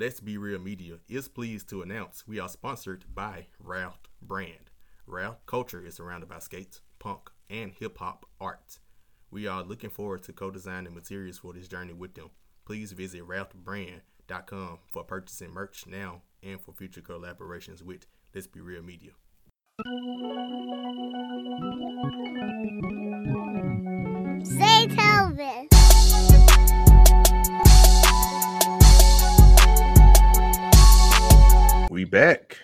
Let's Be Real Media is pleased to announce we are sponsored by Wrath Brand. Wrath culture is surrounded by skates, punk, and hip hop arts. We are looking forward to co designing materials for this journey with them. Please visit wrathbrand.com for purchasing merch now and for future collaborations with Let's Be Real Media. Say Telvin. We back.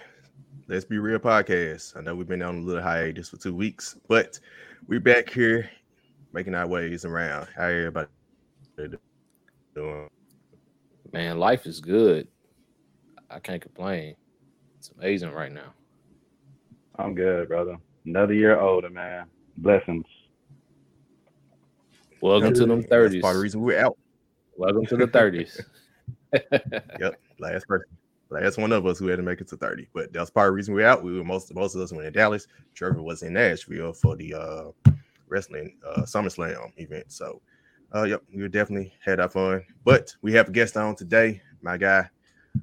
Let's be real podcast. I know we've been on a little hiatus for two weeks, but we're back here making our ways around. How everybody doing? Man, life is good. I can't complain. It's amazing right now. I'm good, brother. Another year older, man. Blessings. Welcome to them That's thirties. part of the reason we're out. Welcome to the thirties. Yep, last person, last one of us who had to make it to 30. But that's part of the reason we're out. We were most most of us went in Dallas. Trevor was in Nashville for the uh wrestling uh SummerSlam event. So uh yep, we definitely had our fun. But we have a guest on today, my guy,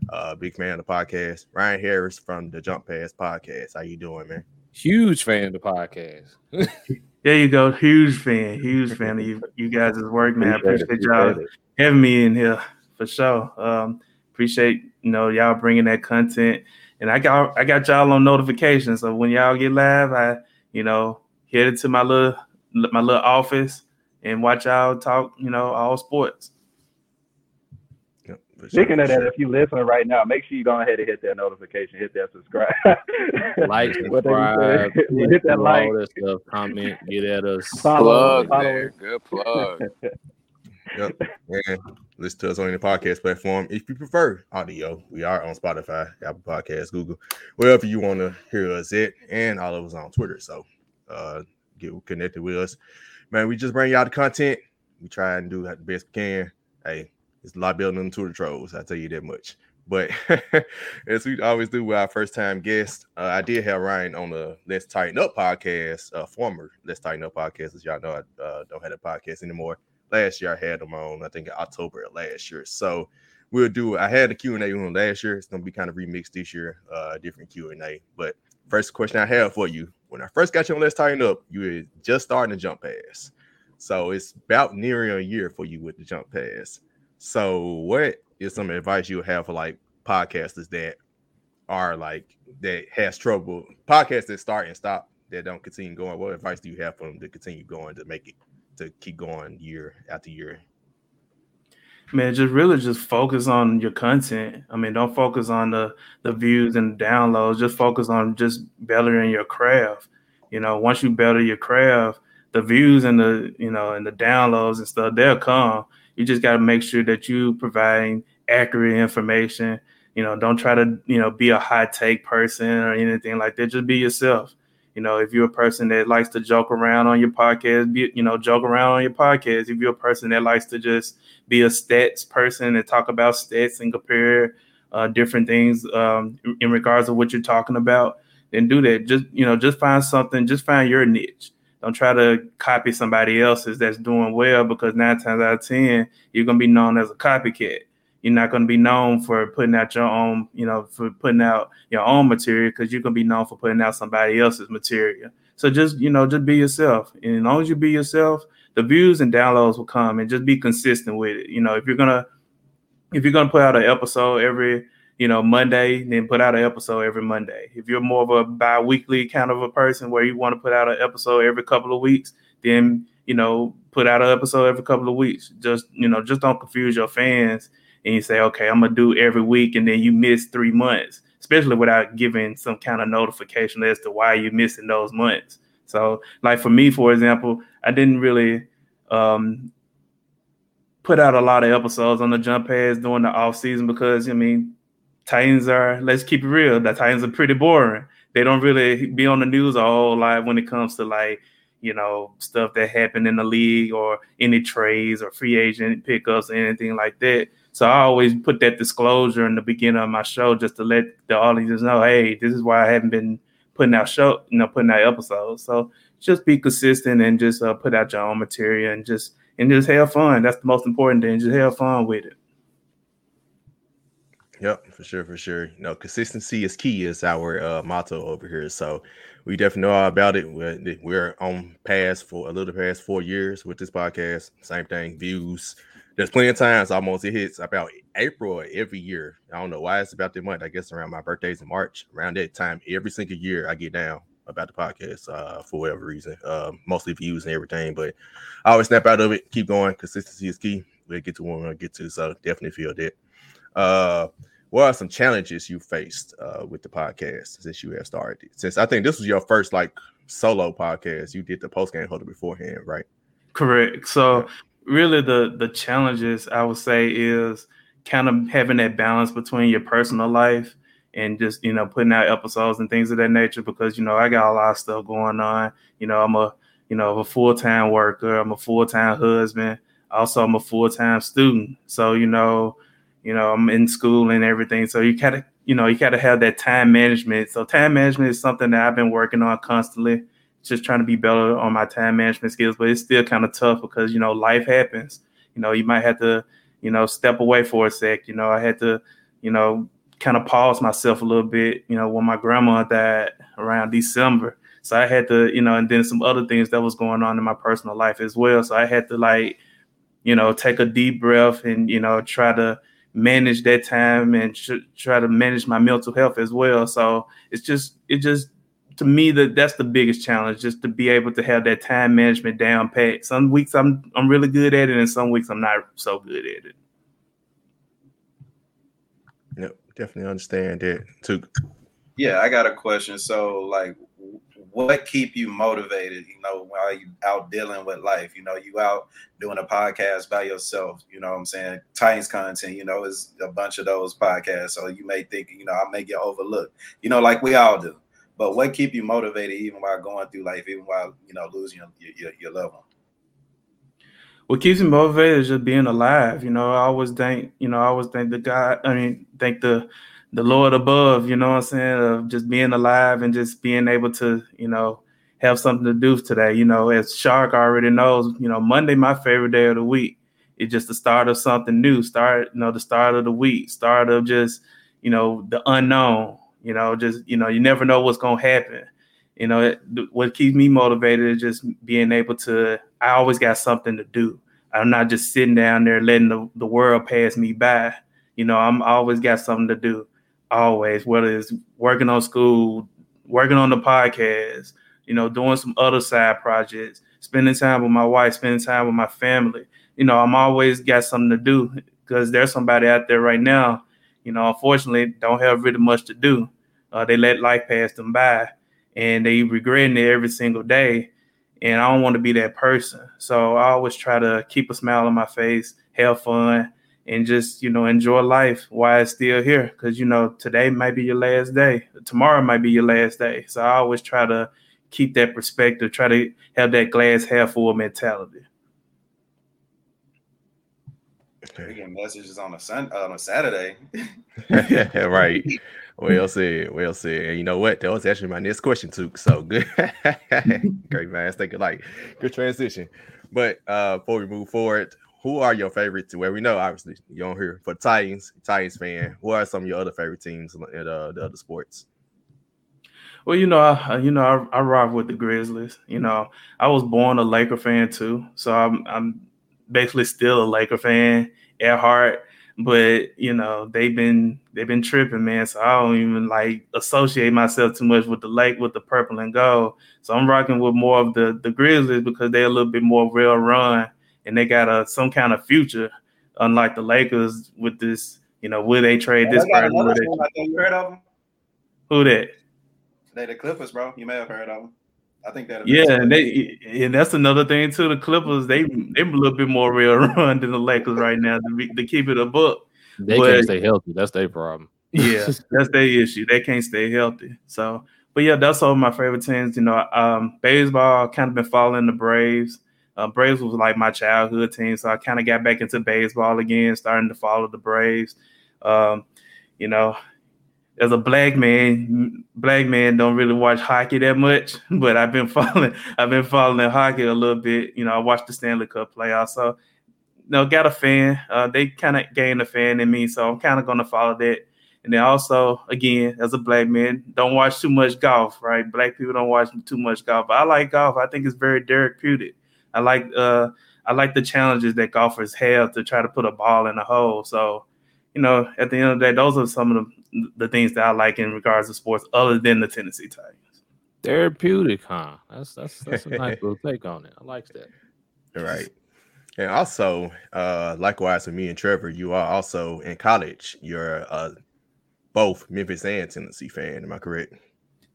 uh big fan of the podcast, Ryan Harris from the Jump Pass podcast. How you doing, man? Huge fan of the podcast. There you go. Huge fan. Huge fan of you, you guys' work, man. Appreciate it, appreciate y'all having me in here for sure. Um, appreciate you know y'all bringing that content, and I got I got y'all on notifications. So when y'all get live, I you know headed to my little my little office and watch y'all talk. You know all sports. Yep, for sure, Speaking of that, if you listen right now, make sure you go ahead and hit that notification, hit that subscribe, Like, subscribe, hit that like, all that stuff, comment, get at us. follow, plug follow. there. Good plug. Yep. And listen to us on the podcast platform. If you prefer audio, we are on Spotify, Apple Podcasts, Google, wherever you want to hear us at, and all of us on Twitter. So uh get connected with us. Man, we just bring y'all the content. We try and do the best we can. Hey, it's a lot better than Twitter trolls, I tell you that much. But as we always do with our first time guest, uh, I did have Ryan on the Let's Tighten Up podcast, uh, former Let's Tighten Up podcast. As y'all know, I uh, don't have a podcast anymore last year I had them on, I think in October of last year. So we'll do I had the Q&A one last year. It's gonna be kind of remixed this year, uh different Q&A. But first question I have for you, when I first got you on Let's Tighten Up, you were just starting to jump pass. So it's about nearing a year for you with the jump pass. So what is some advice you have for like podcasters that are like that has trouble podcasts that start and stop that don't continue going? What advice do you have for them to continue going to make it to keep going year after year. Man, just really just focus on your content. I mean, don't focus on the the views and downloads. Just focus on just bettering your craft. You know, once you better your craft, the views and the you know and the downloads and stuff they'll come. You just got to make sure that you providing accurate information. You know, don't try to you know be a high take person or anything like that. Just be yourself. You know, if you're a person that likes to joke around on your podcast, be, you know, joke around on your podcast. If you're a person that likes to just be a stats person and talk about stats and compare uh, different things um, in, regards to what you're talking about, then do that. Just you know, just find something. Just find your niche. Don't try to copy somebody else's that's doing well because nine times out of ten, you're gonna be known as a copycat. You're not going to be known for putting out your own, you know, for putting out your own material because you're going to be known for putting out somebody else's material. So just, you know, just be yourself. And as long as you be yourself, the views and downloads will come and just be consistent with it. You know, if you're going to, if you're going to put out an episode every, you know, Monday, then put out an episode every Monday. If you're more of a bi-weekly kind of a person where you want to put out an episode every couple of weeks, then, you know, put out an episode every couple of weeks. Just, you know, just don't confuse your fans and you say, okay, I'm gonna do every week, and then you miss three months, especially without giving some kind of notification as to why you're missing those months. So, like for me, for example, I didn't really um, put out a lot of episodes on the jump pass during the off season because I mean, Titans are let's keep it real, the Titans are pretty boring. They don't really be on the news a whole lot when it comes to like you know stuff that happened in the league or any trades or free agent pickups or anything like that. So I always put that disclosure in the beginning of my show just to let the audience know, hey, this is why I haven't been putting out show, you know, putting out episodes. So just be consistent and just uh, put out your own material and just and just have fun. That's the most important thing. Just have fun with it. Yep, for sure, for sure. You know, consistency is key is our uh, motto over here. So we definitely know all about it. We're, we're on past for a little past four years with this podcast. Same thing, views. There's plenty of times almost it hits about April every year. I don't know why it's about that month. I guess around my birthday's in March. Around that time, every single year I get down about the podcast uh, for whatever reason. Uh, mostly views and everything, but I always snap out of it. Keep going. Consistency is key. We'll get to where we get to. So definitely feel that. Uh, what are some challenges you faced uh, with the podcast since you have started? Since I think this was your first like solo podcast, you did the post game holder beforehand, right? Correct. So really, the the challenges I would say is kind of having that balance between your personal life and just you know putting out episodes and things of that nature because you know I got a lot of stuff going on. You know, I'm a you know a full time worker. I'm a full time husband. Also, I'm a full time student. So you know you know, I'm in school and everything. So you gotta, you know, you gotta have that time management. So time management is something that I've been working on constantly, just trying to be better on my time management skills. But it's still kind of tough because you know life happens. You know, you might have to, you know, step away for a sec. You know, I had to, you know, kind of pause myself a little bit. You know, when my grandma died around December. So I had to, you know, and then some other things that was going on in my personal life as well. So I had to like, you know, take a deep breath and, you know, try to manage that time and try to manage my mental health as well. So it's just it just to me that that's the biggest challenge, just to be able to have that time management down pat. Some weeks I'm I'm really good at it, and some weeks I'm not so good at it. Yep, definitely understand that too. Yeah, I got a question. So, like, what keep you motivated you know while you out dealing with life you know you out doing a podcast by yourself you know what i'm saying titans content you know is a bunch of those podcasts so you may think you know i may get overlooked you know like we all do but what keep you motivated even while going through life even while you know losing your, your, your loved one what keeps me motivated is just being alive you know i always think you know i always think the god i mean think the the Lord above, you know what I'm saying, of just being alive and just being able to, you know, have something to do today. You know, as Shark already knows, you know, Monday my favorite day of the week. It's just the start of something new. Start, you know, the start of the week. Start of just, you know, the unknown. You know, just you know, you never know what's gonna happen. You know, it, what keeps me motivated is just being able to. I always got something to do. I'm not just sitting down there letting the, the world pass me by. You know, I'm always got something to do always, whether it's working on school, working on the podcast, you know, doing some other side projects, spending time with my wife, spending time with my family. You know, I'm always got something to do because there's somebody out there right now, you know, unfortunately don't have really much to do. Uh, they let life pass them by and they regretting it every single day. And I don't want to be that person. So I always try to keep a smile on my face, have fun, and just you know enjoy life while it's still here because you know today might be your last day tomorrow might be your last day so i always try to keep that perspective try to have that glass half full mentality we get messages on a sun on a saturday right well said well said and you know what that was actually my next question too so good great man it's thinking like good transition but uh before we move forward who are your favorites? Well, we know obviously you don't hear for Titans, Titans fan. Who are some of your other favorite teams in uh, the other sports? Well, you know, I, you know, I, I rock with the Grizzlies. You know, I was born a Laker fan too, so I'm I'm basically still a Laker fan at heart. But you know, they've been they've been tripping, man. So I don't even like associate myself too much with the lake with the purple and gold. So I'm rocking with more of the the Grizzlies because they're a little bit more real run and they got a some kind of future, unlike the Lakers with this. You know, will they trade this person? They... You heard of them. Who that? They the Clippers, bro. You may have heard of them. I think that. Yeah, and they and that's another thing too. The Clippers, they they a little bit more real run than the Lakers right now to, be, to keep it a book. They but, can't stay healthy. That's their problem. yeah, that's their issue. They can't stay healthy. So, but yeah, that's all my favorite teams. You know, um, baseball kind of been following the Braves. Uh, Braves was like my childhood team, so I kind of got back into baseball again, starting to follow the Braves. Um, you know, as a black man, black man don't really watch hockey that much, but I've been following. I've been following hockey a little bit. You know, I watched the Stanley Cup playoffs, so you know, got a fan. Uh, they kind of gained a fan in me, so I'm kind of going to follow that And then also, again, as a black man, don't watch too much golf, right? Black people don't watch too much golf. But I like golf. I think it's very therapeutic. I like uh I like the challenges that golfers have to try to put a ball in a hole. So, you know, at the end of the day, those are some of the, the things that I like in regards to sports, other than the Tennessee Titans. Therapeutic, huh? That's that's that's a nice little take on it. I like that. All right. And also, uh, likewise with me and Trevor, you are also in college. You're uh, both Memphis and Tennessee fan. Am I correct?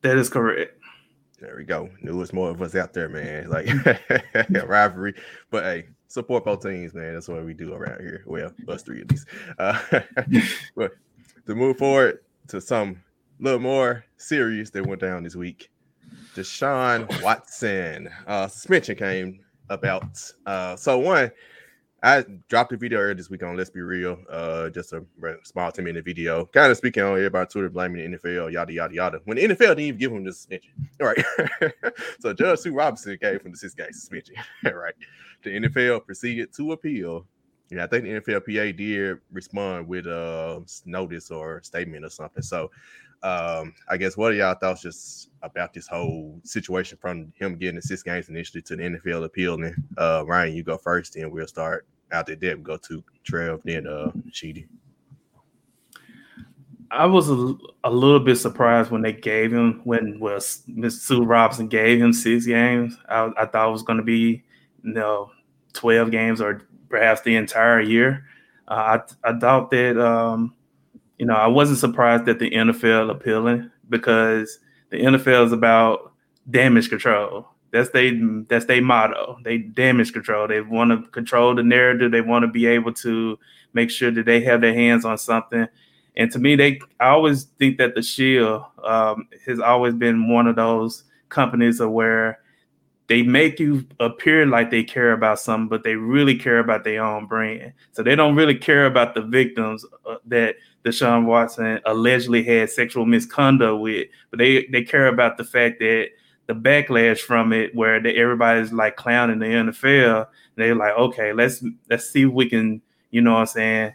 That is correct. There we go. Knew it's more of us out there, man. Like rivalry, but hey, support both teams, man. That's what we do around here. Well, us three at least. Uh, but to move forward to some little more serious that went down this week, Deshaun Watson uh, suspension came about. Uh, so one, I dropped a video earlier this week on Let's Be Real, uh, just a small 10 minute video, kind of speaking on everybody Twitter blaming the NFL, yada yada yada. When the NFL didn't even give him the suspension, all right. so Judge Sue Robinson gave him the six game suspension, right? The NFL proceeded to appeal. Yeah, I think the NFLPA did respond with a notice or statement or something. So um, I guess what are y'all thoughts just about this whole situation from him getting the six games initially to the NFL appealing? Uh, Ryan, you go first, and we'll start out the depth. Go to Trev, then uh, Sheedy. I was a, a little bit surprised when they gave him when was Miss Sue Robinson gave him six games. I, I thought it was going to be you know twelve games or perhaps the entire year. Uh, I I thought that um, you know, I wasn't surprised that the NFL appealing because the NFL is about damage control. That's they that's their motto. They damage control. They want to control the narrative. They want to be able to make sure that they have their hands on something. And to me, they I always think that the Shield um, has always been one of those companies of where they make you appear like they care about something, but they really care about their own brand. So they don't really care about the victims uh, that Deshaun Watson allegedly had sexual misconduct with, but they they care about the fact that the backlash from it, where the, everybody's like clowning the NFL. They're like, okay, let's let's see if we can, you know, what I'm saying,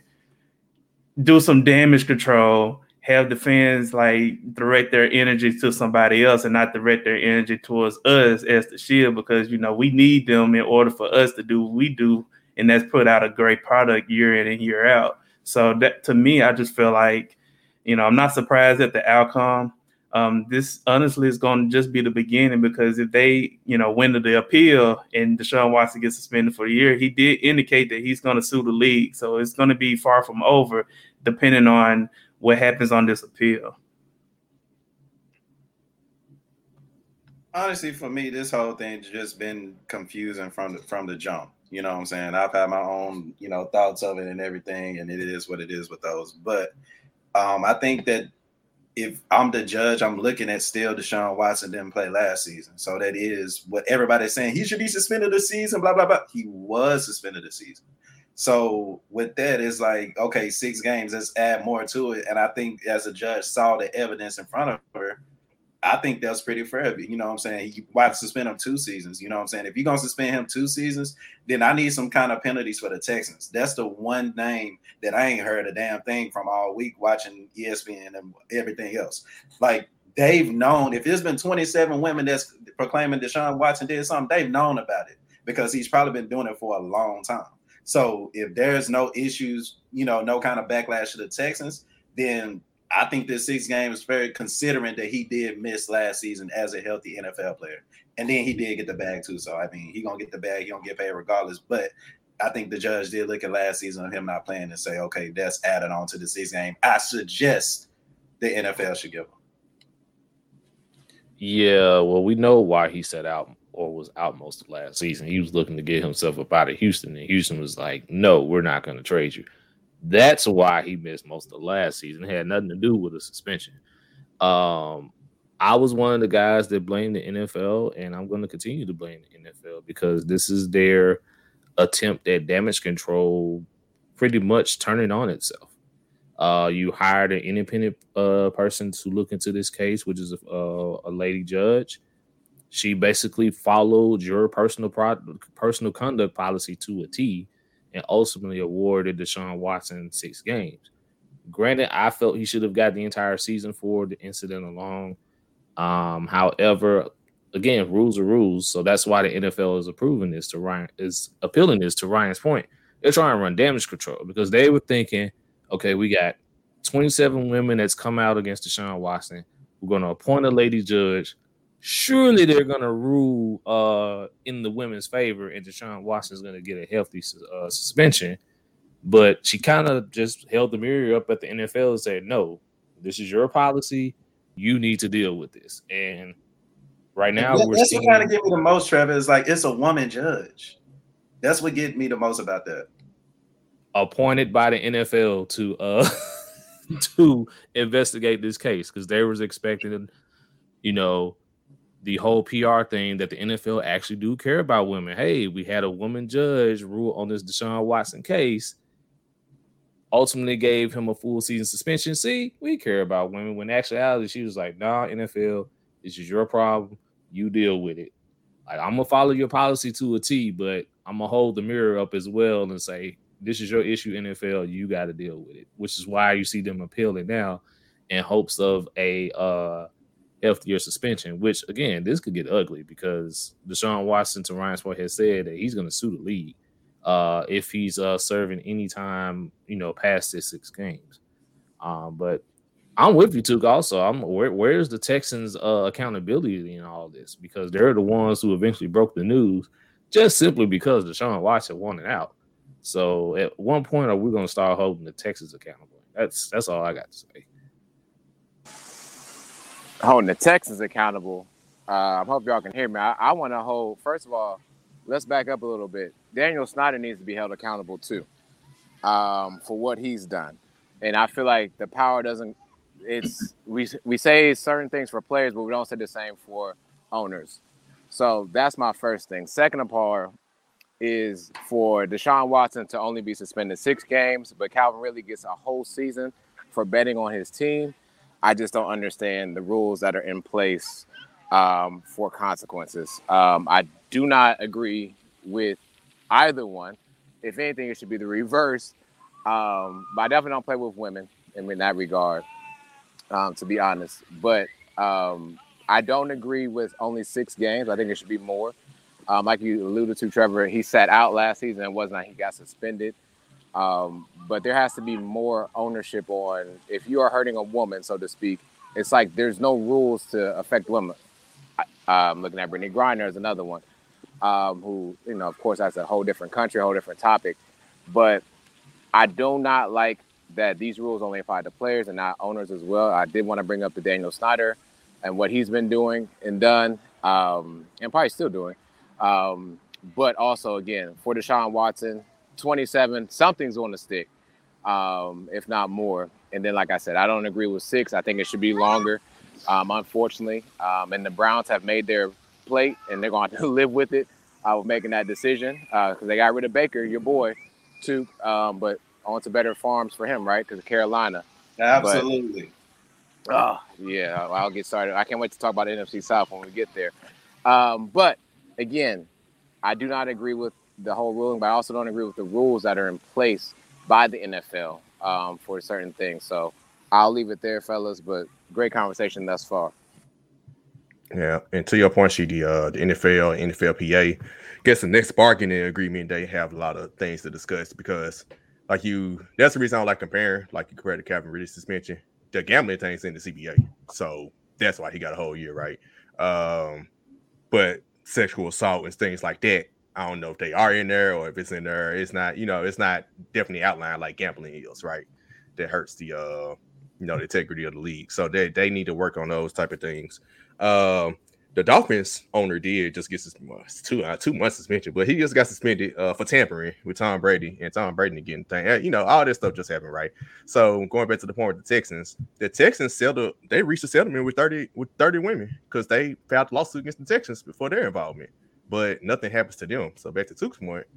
do some damage control have the fans like direct their energy to somebody else and not direct their energy towards us as the shield because you know we need them in order for us to do what we do and that's put out a great product year in and year out so that to me i just feel like you know i'm not surprised at the outcome um, this honestly is going to just be the beginning because if they, you know, win the appeal and Deshaun Watson gets suspended for a year, he did indicate that he's going to sue the league. So it's going to be far from over, depending on what happens on this appeal? Honestly, for me, this whole thing just been confusing from the from the jump. You know what I'm saying? I've had my own, you know, thoughts of it and everything, and it is what it is with those. But um, I think that if I'm the judge, I'm looking at still Deshaun Watson didn't play last season. So that is what everybody's saying. He should be suspended the season, blah, blah, blah. He was suspended the season. So with that, it's like, okay, six games, let's add more to it. And I think as a judge saw the evidence in front of her, I think that's pretty fair. You know what I'm saying? You why suspend him two seasons? You know what I'm saying? If you're gonna suspend him two seasons, then I need some kind of penalties for the Texans. That's the one name that I ain't heard a damn thing from all week watching ESPN and everything else. Like they've known if there's been 27 women that's proclaiming Deshaun Watson did something, they've known about it because he's probably been doing it for a long time. So if there's no issues, you know, no kind of backlash to the Texans, then I think this six game is very considering that he did miss last season as a healthy NFL player. And then he did get the bag too. So I mean, he gonna get the bag, he gonna get paid regardless. But I think the judge did look at last season of him not playing and say, okay, that's added on to the six game. I suggest the NFL should give him. Yeah, well, we know why he set out or was out most of last season. He was looking to get himself up out of Houston, and Houston was like, "No, we're not to trade you." That's why he missed most of last season. It had nothing to do with the suspension. Um, I was one of the guys that blamed the NFL, and I'm going to continue to blame the NFL because this is their attempt at damage control, pretty much turning on itself. Uh, you hired an independent uh, person to look into this case, which is a, a lady judge she basically followed your personal pro- personal conduct policy to a T and ultimately awarded Deshaun Watson six games. granted, I felt he should have got the entire season for the incident alone. Um, however, again, rules are rules, so that's why the NFL is approving this to Ryan is appealing this to Ryan's point. They're trying to run damage control because they were thinking, okay, we got 27 women that's come out against Deshaun Watson. We're going to appoint a lady judge. Surely they're going to rule uh, in the women's favor, and Deshaun Watson is going to get a healthy uh, suspension. But she kind of just held the mirror up at the NFL and said, "No, this is your policy. You need to deal with this." And right now, That- we're that's seeing what kind of get me the most, Trevor. Is like it's a woman judge. That's what get me the most about that. appointed by the NFL to uh to investigate this case because they was expecting, you know, the whole PR thing that the NFL actually do care about women. Hey, we had a woman judge rule on this Deshaun Watson case. Ultimately gave him a full season suspension. See, we care about women. When actuality, she was like, nah, NFL, this is your problem. You deal with it. Like, I'm gonna follow your policy to a T, but I'm gonna hold the mirror up as well and say, this is your issue, NFL. You got to deal with it, which is why you see them appealing now in hopes of a uh, healthier suspension. Which again, this could get ugly because Deshaun Watson, to Ryan Sport, has said that he's going to sue the league uh, if he's uh, serving any time, you know, past this six games. Um, but I'm with you, Tuke. Also, I'm where, where's the Texans' uh, accountability in all this? Because they're the ones who eventually broke the news, just simply because Deshaun Watson wanted out. So at one point, are we going to start holding the Texans accountable? That's that's all I got to say. Holding the Texans accountable. Uh, I hope y'all can hear me. I, I want to hold. First of all, let's back up a little bit. Daniel Snyder needs to be held accountable too um, for what he's done, and I feel like the power doesn't. It's we we say certain things for players, but we don't say the same for owners. So that's my first thing. Second of all, is for Deshaun Watson to only be suspended six games, but Calvin Ridley gets a whole season for betting on his team. I just don't understand the rules that are in place um, for consequences. Um, I do not agree with either one. If anything, it should be the reverse. Um, but I definitely don't play with women in, that regard, um, to be honest. But um, I don't agree with only six games. I think it should be more. Um, like you alluded to, Trevor, he sat out last season. and wasn't like he got suspended. Um, but there has to be more ownership on if you are hurting a woman, so to speak. It's like there's no rules to affect women. I'm looking at Brittany Griner is another one, um, who you know, of course, that's a whole different country, a whole different topic. But I do not like that these rules only apply to players and not owners as well. I did want to bring up the Daniel Snyder and what he's been doing and done, um, and probably still doing. Um, but also, again, for Deshaun Watson, 27, something's going to stick, um, if not more. And then, like I said, I don't agree with six. I think it should be longer, um, unfortunately. Um, and the Browns have made their plate, and they're going to live with it uh, was making that decision because they got rid of Baker, your boy, too. Um, but on to better farms for him, right? Because Carolina. Absolutely. Oh, yeah, I'll- get started. I can't wait to talk about the NFC South when we get there. Um, but again, I do not agree with the whole ruling, but I also don't agree with the rules that are in place by the NFL um, for certain things. So I'll leave it there, fellas. But great conversation thus far. Yeah, and to your point, she the uh, the NFL, NFLPA, guess the next bargaining agreement they have a lot of things to discuss because, like you, that's the reason I don't like comparing. Like you compare the Calvin Ridley suspension, the gambling thing's in the CBA, so that's why he got a whole year, right? Um, but sexual assault and things like that, I don't know if they are in there or if it's in there. It's not, you know, it's not definitely outlined like gambling is, right? That hurts the uh, you know, the integrity of the league. So they they need to work on those type of things. Um, the Dolphins owner did just get sus- two uh, two months suspension, but he just got suspended uh, for tampering with Tom Brady and Tom Brady getting thing. You know, all this stuff just happened, right? So going back to the point with the Texans, the Texans settled. They reached a settlement with thirty with thirty women because they filed a lawsuit against the Texans before their involvement, but nothing happens to them. So back to Tuke's point,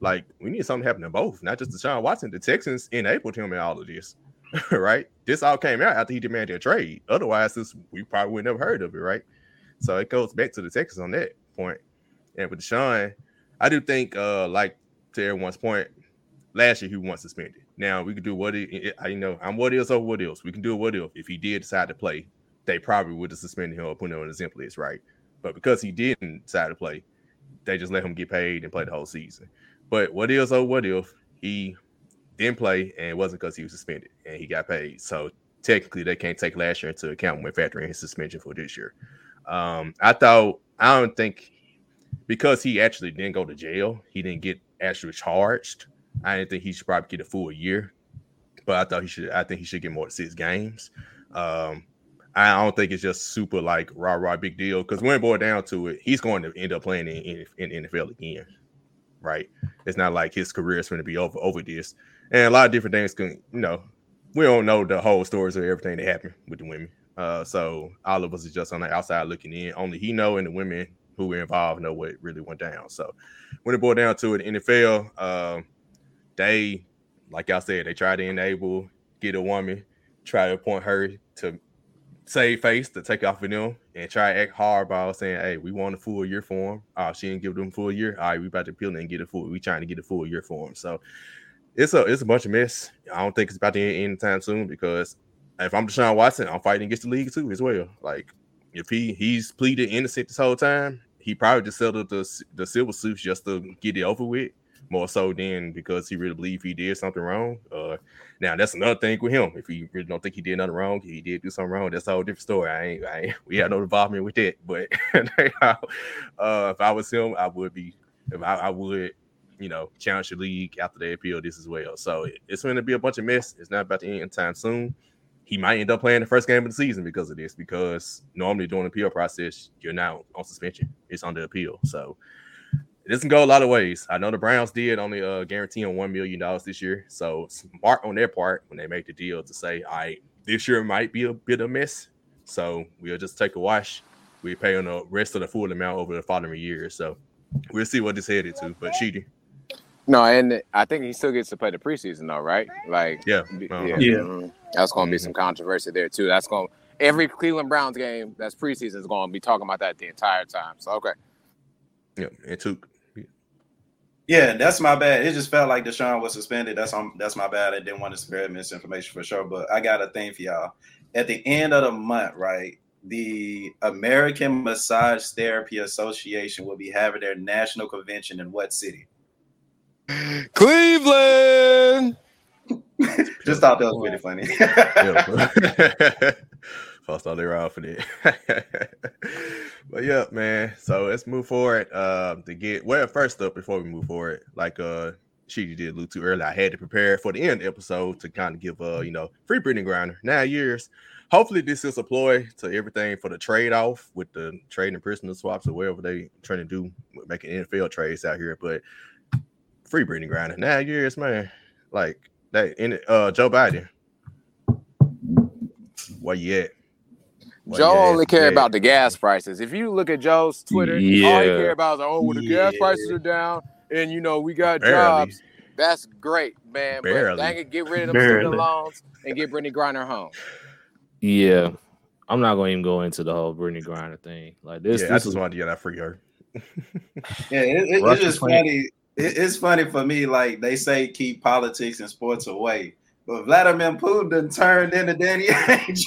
like we need something to happen to both, not just Deshaun Watson. The Texans enabled him in all of this, right? This all came out after he demanded a trade. Otherwise, this we probably would never heard of it, right? So it goes back to the Texans on that point. And with Deshaun, I do think, uh, like to everyone's point, last year he was suspended. Now we could do what it, I you know. I'm what else over what else. We can do what if if he did decide to play, they probably would have suspended him or put him on the exempt list, right? But because he didn't decide to play, they just let him get paid and play the whole season. But what is oh what if he didn't play and it wasn't because he was suspended and he got paid? So technically they can't take last year into account when factoring his suspension for this year. Um, I thought I don't think because he actually didn't go to jail, he didn't get actually charged. I didn't think he should probably get a full year, but I thought he should. I think he should get more than six games. Um, I don't think it's just super like rah rah big deal because when it boiled down to it, he's going to end up playing in, in, in NFL again, right? It's not like his career is going to be over over this, and a lot of different things can you know we don't know the whole stories of everything that happened with the women. Uh, so all of us is just on the outside looking in. Only he know and the women who were involved know what really went down. So when it boiled down to it, NFL, uh, they, like I said, they tried to enable get a woman, try to appoint her to save face to take off of them and try to act hard by saying, "Hey, we want a full year for him." Uh, she didn't give them full year. All right, we about to appeal and get a full. We trying to get a full year for him. So it's a it's a bunch of mess. I don't think it's about to end anytime soon because if I'm Deshaun Watson, I'm fighting against the league too as well. Like if he he's pleaded innocent this whole time, he probably just settled the the silver suits just to get it over with. More so than because he really believed he did something wrong. Uh, now that's another thing with him. If he really don't think he did nothing wrong, he did do something wrong. That's a whole different story. I ain't, I ain't we had no involvement with that. But uh, if I was him, I would be. If I, I would, you know, challenge the league after they appeal this as well. So it, it's going to be a bunch of mess. It's not about to end anytime soon he might end up playing the first game of the season because of this. Because normally during the appeal process, you're now on suspension. It's under appeal, so it doesn't go a lot of ways. I know the Browns did only uh, guarantee on one million dollars this year, so smart on their part when they make the deal to say, "All right, this year might be a bit of a mess, so we'll just take a wash. We pay on the rest of the full amount over the following year." So we'll see what this headed to. But Sheedy. No, and I think he still gets to play the preseason though, right? Like, yeah, yeah, Yeah. mhm. that's going to be some controversy there too. That's going to every Cleveland Browns game that's preseason is going to be talking about that the entire time. So okay, Yeah, it took. Yeah, that's my bad. It just felt like Deshaun was suspended. That's on. That's my bad. I didn't want to spread misinformation for sure. But I got a thing for y'all. At the end of the month, right? The American Massage Therapy Association will be having their national convention in what city? Cleveland. Just thought that was really funny. thought they were out for that. but yeah, man. So let's move forward. Uh, to get well, first up, before we move forward, like uh she did allude to earlier, I had to prepare for the end episode to kind of give uh, you know, free Brittney Griner nine years. Hopefully, this is a ploy to everything for the trade off with the trading prisoner swaps or whatever they trying to do, making NFL trades out here. But free Brittney Griner nine years, man. Like that in uh Joe Biden. Where you at? Where Joe you at? only care Yeah. about the gas prices. If you look at Joe's Twitter, all he Yeah. care about is oh, well, the gas prices are down, and you know we got Barely. jobs. That's great, man. Barely. But dang it, get rid of them Barely. student loans and get Brittany Griner home. Yeah, I'm not going to even go into the whole Brittany Griner thing. Like this, yeah, I this just is wanted to get that free her. Yeah, it, it- it's just funny. It, it's funny for me. Like they say, keep politics and sports away. But Vladimir Putin turned into Danny Ainge.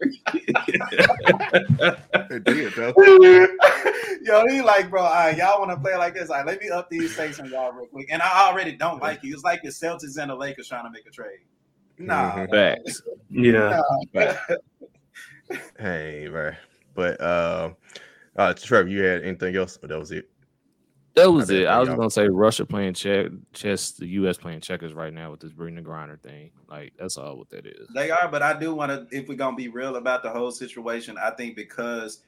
out here. It did, though. Yo, he like, bro, all right, y'all want to play like this? All right, let me up these stakes on y'all real quick. And I already don't like you. It's like the Celtics and the Lakers trying to make a trade. Nah, Mhm. facts. Yeah. nah. Hey, bro. But uh, uh, Trevor, you had anything else? Or that was it. That was did it. I was gonna say Russia playing check, chess, the U.S. playing checkers right now with this Brittany Griner thing. Like that's all what that is. They are, but I do want to, if we're gonna be real about the whole situation, I think because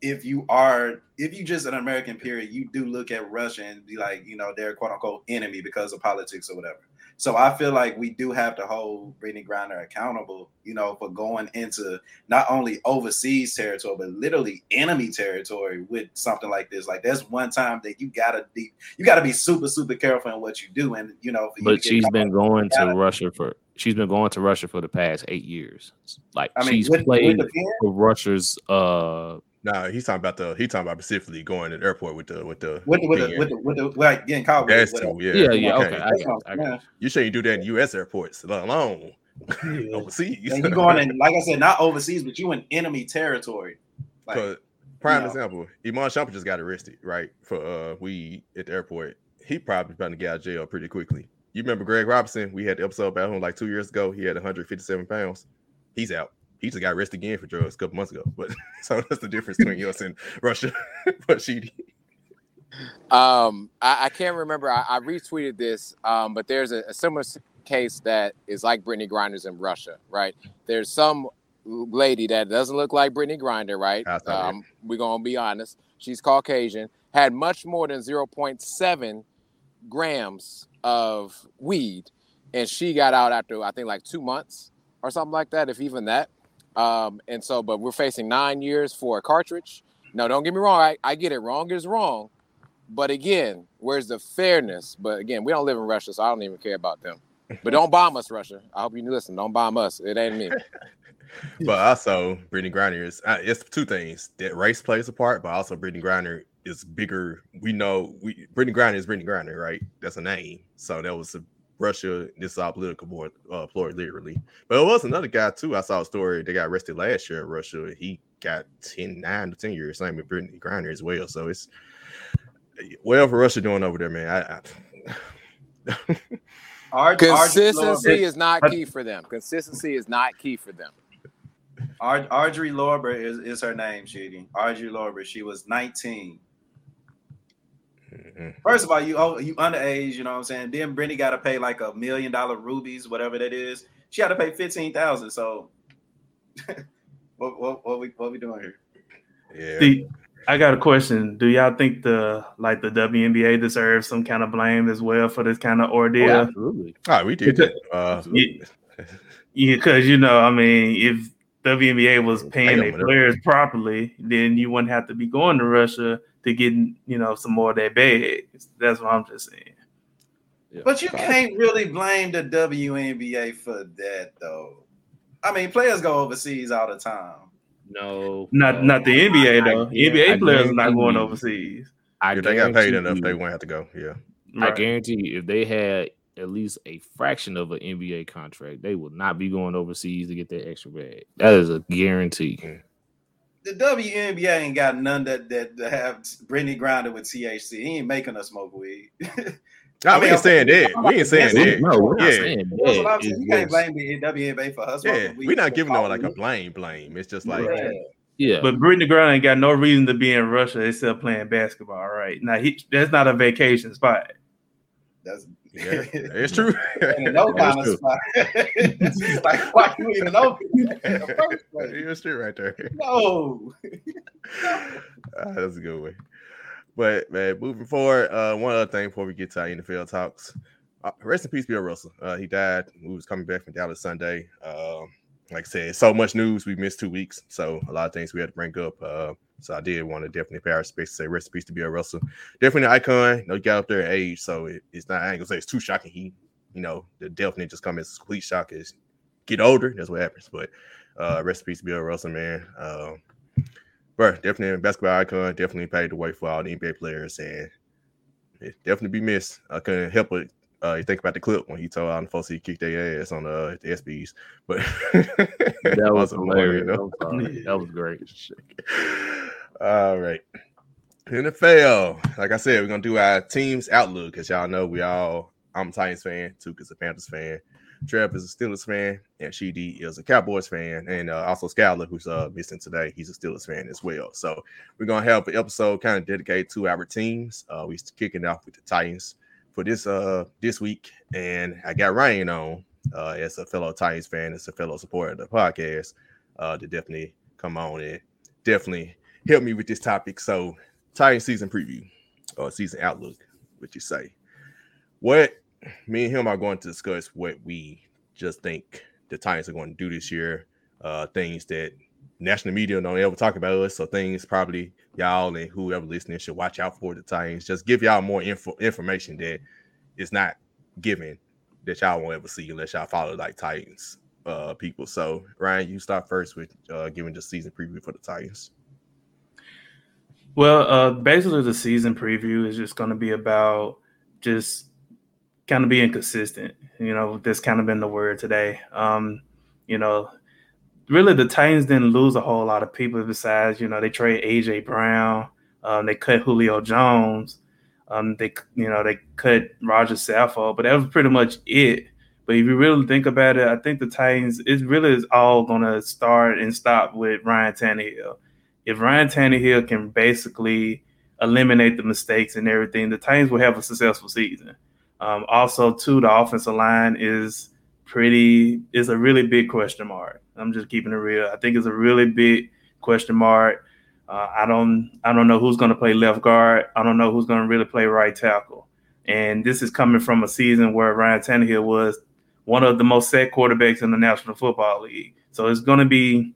if you are, if you just an American period, you do look at Russia and be like, you know, they're quote unquote enemy because of politics or whatever. So I feel like we do have to hold Brittany Griner accountable, you know, for going into not only overseas territory, but literally enemy territory with something like this. Like that's one time that you gotta be, you gotta be super, super careful in what you do, and you know, you But get she's been going to gotta- Russia for she's been going to Russia for the past eight years. Like I mean, she's with, played with for Russia's uh Nah, he's talking about the He's talking about specifically going to the airport with the with the With the, with the, with the, with the, like getting caught with, gas with too, yeah. Yeah, yeah, okay. I got I got. You shouldn't do that in U.S. airports, let alone Yeah. overseas. Yeah, you going in, like I said, not overseas, but you in enemy territory. Like, 'Cause prime know. example, Iman Shumpert just got arrested, right, for uh weed at the airport. He probably about to get out of jail pretty quickly. You remember Greg Robinson? We had the episode about him like two years ago. He had 157 pounds. He's out. He just got arrested again for drugs a couple months ago. But so that's the difference between us and Russia. but Sheedy. Um, I, I can't remember. I, I retweeted this, um, but there's a, a similar case that is like Brittany Grinders in Russia, right? There's some lady that doesn't look like Brittany Grinder, right? Um, we're gonna be honest. She's Caucasian, had much more than 0.7 grams of weed, and she got out after I think like two months or something like that, if even that. Um, and so, but we're facing nine years for a cartridge. No, don't get me wrong. I, I get it. Wrong is wrong. But again, where's the fairness? But again, we don't live in Russia, so I don't even care about them. But don't bomb us, Russia. I hope you listen. Don't bomb us. It ain't me. But also, Brittany Griner is uh, it's two things that race plays a part, but also Brittany Griner is bigger. We know we Brittany Griner is Brittany Griner, right? That's a name. So that was a Russia. This is all political board, uh, ploy, literally. But it was another guy too. I saw a story. They got arrested last year in Russia. He got 10, 9 to 10 years. Same with Brittany Griner as well. So it's well for Russia doing over there, man. I, I Ar- Consistency Argery is not key for them. Consistency is not key for them. Ar- Argery Lorber is, is her name, Shady. Argery Lorber. She was 19. Mhm. First of all, you oh, you underage, you know what I'm saying? Then Brittany got to pay like a million dollar rubies, whatever that is. She had to pay fifteen thousand. So, what, what what we what we doing here? yeah. See, I got a question. Do y'all think the like the WNBA deserves some kind of blame as well for this kind of ordeal? Oh, absolutely. All right, we did that. Uh, Yeah. Yeah, because you know, I mean, if WNBA was paying their players properly, then you wouldn't have to be going to Russia to get you know some more of that bag. That's what I'm just saying. Yeah. But you can't really blame the WNBA for that, though. I mean, players go overseas all the time. No, Not no. not the NBA though. I- I- NBA I players are not going overseas. I if they got paid enough, you- they won't have to go. Yeah. I Right. guarantee you, if they had at least a fraction of an NBA contract, they would not be going overseas to get that extra bag. That is a guarantee. Mm-hmm. The WNBA ain't got none that that, that have Brittany Grinder with THC. He ain't making us smoke weed. Nah, I we ain't saying that. We ain't saying Yeah, that. No, we're not Yeah. saying that. I'm You can't blame the WNBA for her smoking Yeah, weed. we're not giving no like a blame. Blame. It's just like Yeah. Yeah, But Brittany Griner ain't got no reason to be in Russia except playing basketball, right? Now he that's not a vacation spot. That's yeah, it's true. in no of spot. Like why you even open in the first place? it's true right there. No. Ah, that's a good way. But man, moving forward, uh, one other thing before we get to our NFL talks. Uh, rest in peace, Bill Russell. Uh, he died. We was coming back from Dallas Sunday. Um, like I said, so much news. We missed two weeks, so a lot of things we had to bring up. So I did want to definitely pay our space to say peace to Bill Russell. Definitely an icon. You know, got up there in age, so it, it's not. I ain't gonna say it's too shocking. He, you know, the definitely just come as a complete shock. Is get older. That's what happens. But uh, rest in peace, Bill Russell, man. Um, bro, definitely a basketball icon. Definitely paid the way for all the NBA players, and it definitely be missed. I couldn't help but uh, you think about the clip when he told all the folks he kicked their ass on uh, the SBs, but that was hilarious. you know? That was great. All right. NFL. Like I said, we're gonna do our team's outlook because y'all know we all I'm a Titans fan, Tuka's a Panthers fan, Trev is a Steelers fan, and Sheedy is a Cowboys fan, and uh, also Skyler, who's uh missing today, he's a Steelers fan as well. So we're gonna have an episode kind of dedicated to our teams. Uh we kicking off with the Titans for this uh this week, and I got Ryan on uh as a fellow Titans fan, as a fellow supporter of the podcast, uh to definitely come on and definitely help me with this topic. So Titans season preview or season outlook, what you say. What me and him are going to discuss what we just think the Titans are going to do this year. Uh things that national media don't ever talk about us. So things probably y'all and whoever listening should watch out for the Titans. Just give y'all more info information that is not given that y'all won't ever see unless y'all follow like Titans uh people. So Ryan, you start first with uh giving the season preview for the Titans. Well, uh, basically, the season preview is just going to be about just kind of being consistent. You know, that's kind of been the word today. Um, you know, really, the Titans didn't lose a whole lot of people besides, you know, they trade AJ Brown, um, they cut Julio Jones, um, they, you know, they cut Rodger Saffold, but that was pretty much it. But if you really think about it, I think the Titans, it really is all going to start and stop with Ryan Tannehill. If Ryan Tannehill can basically eliminate the mistakes and everything, the Titans will have a successful season. Um, also, too, the offensive line is pretty is a really big question mark. I'm just keeping it real. I think it's a really big question mark. Uh, I don't I don't know who's going to play left guard. I don't know who's going to really play right tackle. And this is coming from a season where Ryan Tannehill was one of the most set quarterbacks in the National Football League. So it's going to be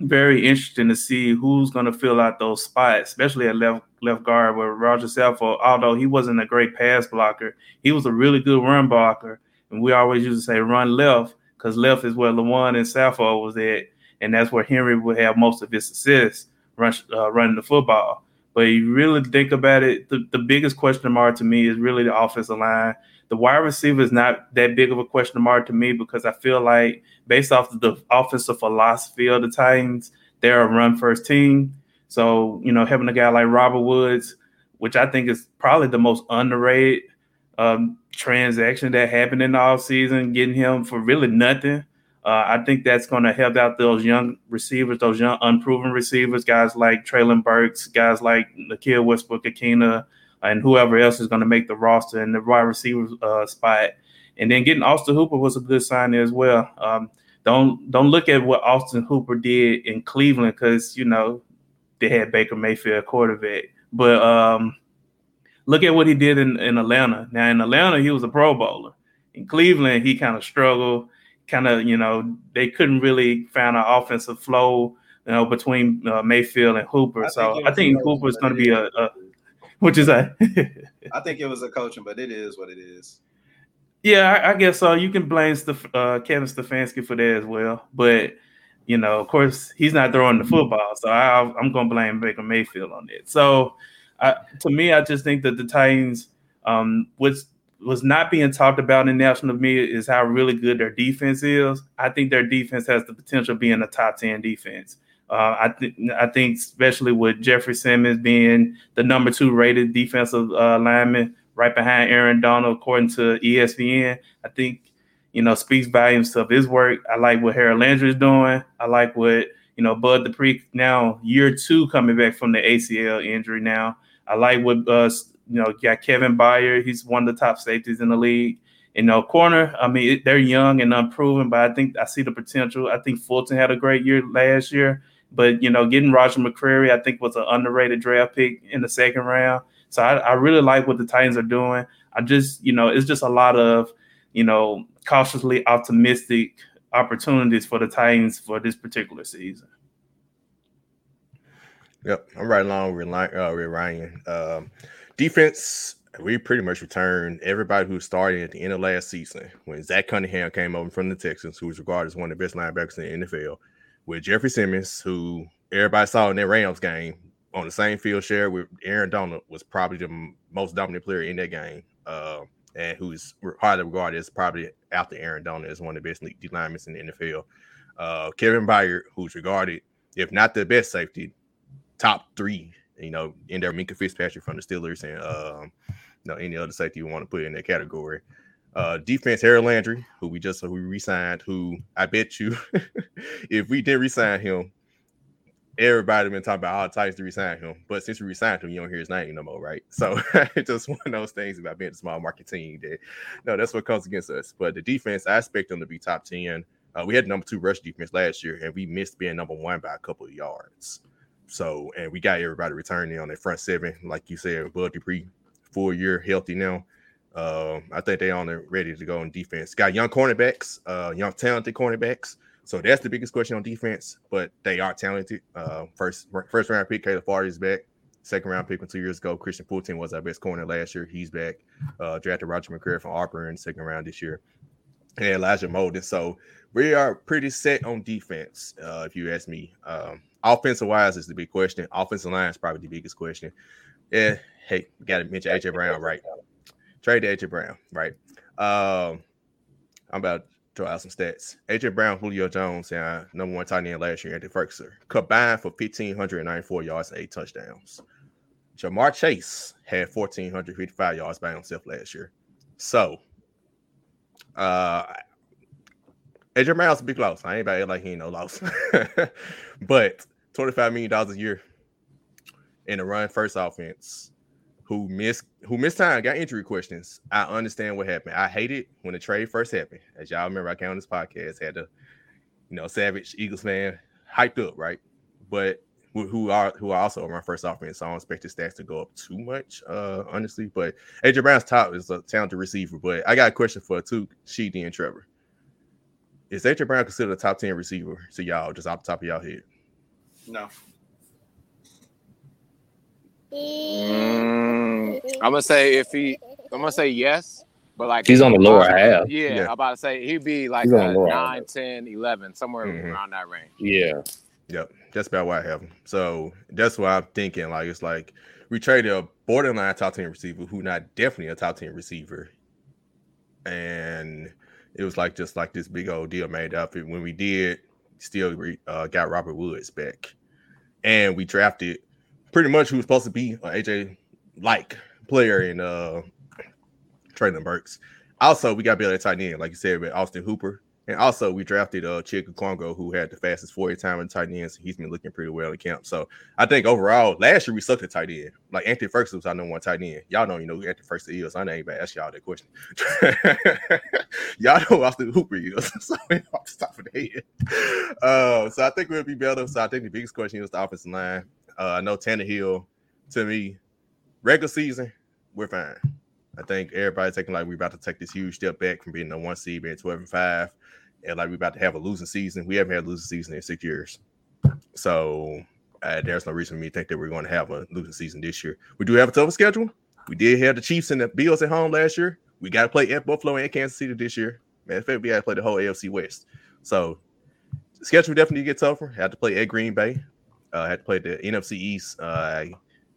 very interesting to see who's going to fill out those spots, especially at left left guard where Rodger Saffold, although he wasn't a great pass blocker, he was a really good run blocker. And we always used to say run left because left is where Lewan and Saffold was at, and that's where Henry would have most of his success run, uh, running the football. But you really think about it, the, the biggest question mark to me is really the offensive line. The wide receiver is not that big of a question mark to me because I feel like based off of the offensive philosophy of the Titans, they're a run first team. So, you know, having a guy like Robert Woods, which I think is probably the most underrated um, transaction that happened in the offseason, getting him for really nothing. Uh, I think that's going to help out those young receivers, those young unproven receivers, guys like Treylon Burks, guys like Nikhil Westbrook, Ikhine, and whoever else is going to make the roster in the wide receiver uh, spot. And then getting Austin Hooper was a good sign there as well. Um, don't don't look at what Austin Hooper did in Cleveland because you know they had Baker Mayfield quarterback, but um, look at what he did in, in Atlanta. Now in Atlanta, he was a Pro Bowler. In Cleveland, he kind of struggled. Kind of, you know, they couldn't really find an offensive flow, you know, between uh, Mayfield and Hooper. I so I think Hooper is going to be a, a which is that? I think it was a coaching, but it is what it is. Yeah, I, I guess so. You can blame Steph, uh, Kevin Stefanski for that as well, but you know, of course, he's not throwing the football, so I, am going to blame Baker Mayfield on it. So, I, to me, I just think that the Titans, um, which was not being talked about in national media, is how really good their defense is. I think their defense has the potential of being a top ten defense. Uh, I think I think especially with Jeffrey Simmons being the number two rated defensive uh, lineman, right behind Aaron Donald, according to ESPN. I think you know speaks volumes of his work. I like what Harold Landry is doing. I like what you know Bud Dupree now year two coming back from the ACL injury. Now I like what uh, you know got Kevin Byard. He's one of the top safeties in the league. You know, corner. I mean, they're young and unproven, but I think I see the potential. I think Fulton had a great year last year. But you know, getting Roger McCreary, I think was an underrated draft pick in the second round. So I, I really like what the Titans are doing. I just, you know, it's just a lot of, you know, cautiously optimistic opportunities for the Titans for this particular season. Yep, I'm right along with, uh, Ryan. Um, defense, we pretty much returned everybody who started at the end of last season when Zach Cunningham came over from the Texans, who was regarded as one of the best linebackers in the NFL, with Jeffrey Simmons, who everybody saw in that Rams game on the same field share with Aaron Donald was probably the most dominant player in that game, uh, and who's highly regarded as probably after Aaron Donald as one of the best D linemen in the NFL. Uh, Kevin Byard, who's regarded, if not the best safety, top three. You know, in there, Minkah Fitzpatrick from the Steelers, and um, you know any other safety you want to put in that category. Uh, defense, Harold Landry, who we just who we re-signed, who I bet you, if we did resign him, everybody been talking about all Titans to resign him. But since we resigned him, you don't hear his name no more, right? So it's just one of those things about being a small market team that no, that's what comes against us. But the defense, I expect them to be top 10. Uh, we had number two rush defense last year, and we missed being number one by a couple of yards. So, and we got everybody returning on their front seven, like you said, Bud Dupree, full year healthy now. Uh, I think they on ready to go in defense. Got young cornerbacks, uh, young talented cornerbacks. So that's the biggest question on defense, but they are talented. Uh, first first round pick, Caleb Farley is back. Second round pick from two years ago, Kristian Fulton was our best corner last year. He's back. Uh, drafted Roger McCreary from Auburn in second round this year. and Elijah Molden. So we are pretty set on defense, uh, if you ask me. Um, offensive wise is the big question. Offensive line is probably the biggest question. Yeah, hey, got to mention AJ Brown, right? Trade to AJ Brown, right? Um, I'm about throw out some stats. AJ Brown, Julio Jones, and number one tight end last year, Andy Firkser, combined for 1,594 yards and eight touchdowns. Ja'Marr Chase had 1,455 yards by himself last year. So, uh, AJ Brown's a big loss. I ain't about act like he ain't no loss. but $25 million a year in a run first offense who missed who missed time, got injury questions. I understand what happened. I hate it when the trade first happened. As y'all remember, I came on this podcast, had a you know savage Eagles fan hyped up, right? But who- are who are also my first offense, so I don't expect his stats to go up too much, uh, honestly. But AJ Brown's top is a talented receiver. But I got a question for two Sheedy and Trevor. Is AJ Brown considered a top 10 receiver to y'all, just off the top of y'all head? No. Mm, I'm gonna say if he, I'm gonna say yes, but like He's on the lower half. Yeah, Yeah. I'm about to say he'd be like He's a 9, half. 10, 11, somewhere Mhm. around that range. Yeah. Yep, that's about why I have him. So that's why I'm thinking. Like it's like we traded a borderline top ten receiver who not definitely a top ten receiver, and it was like just like this big old deal made up. And when we did, still re- uh, got Robert Woods back, and we drafted pretty much who was supposed to be an AJ like player in uh Treylon Burks. Also, we got Billy tight end, like you said, with Austin Hooper. And also, we drafted uh Chig Okonkwo, who had the fastest 40 time in tight ends. He's been looking pretty well in camp. So I think overall, last year we sucked at tight end. Like Anthony Firkser was our number one tight end. Y'all don't even know who Anthony Firkser is. I ain't even ask y'all that question. y'all know who Austin Hooper is. so off the top of the head. Uh, so I think we'll be better. So I think the biggest question is the offensive line. Uh, I know Tannehill, to me, regular season, we're fine. I think everybody's taking like we're about to take this huge step back from being the one seed, being 12 and 5, and like we're about to have a losing season. We haven't had a losing season in six years. So uh, there's no reason for me to think that we're going to have a losing season this year. We do have a tougher schedule. We did have the Chiefs and the Bills at home last year. We got to play at Buffalo and Kansas City this year. Man, in fact, we got to play the whole AFC West. So schedule definitely get tougher. Have to play at Green Bay. Uh, had to play the NFC East. Uh,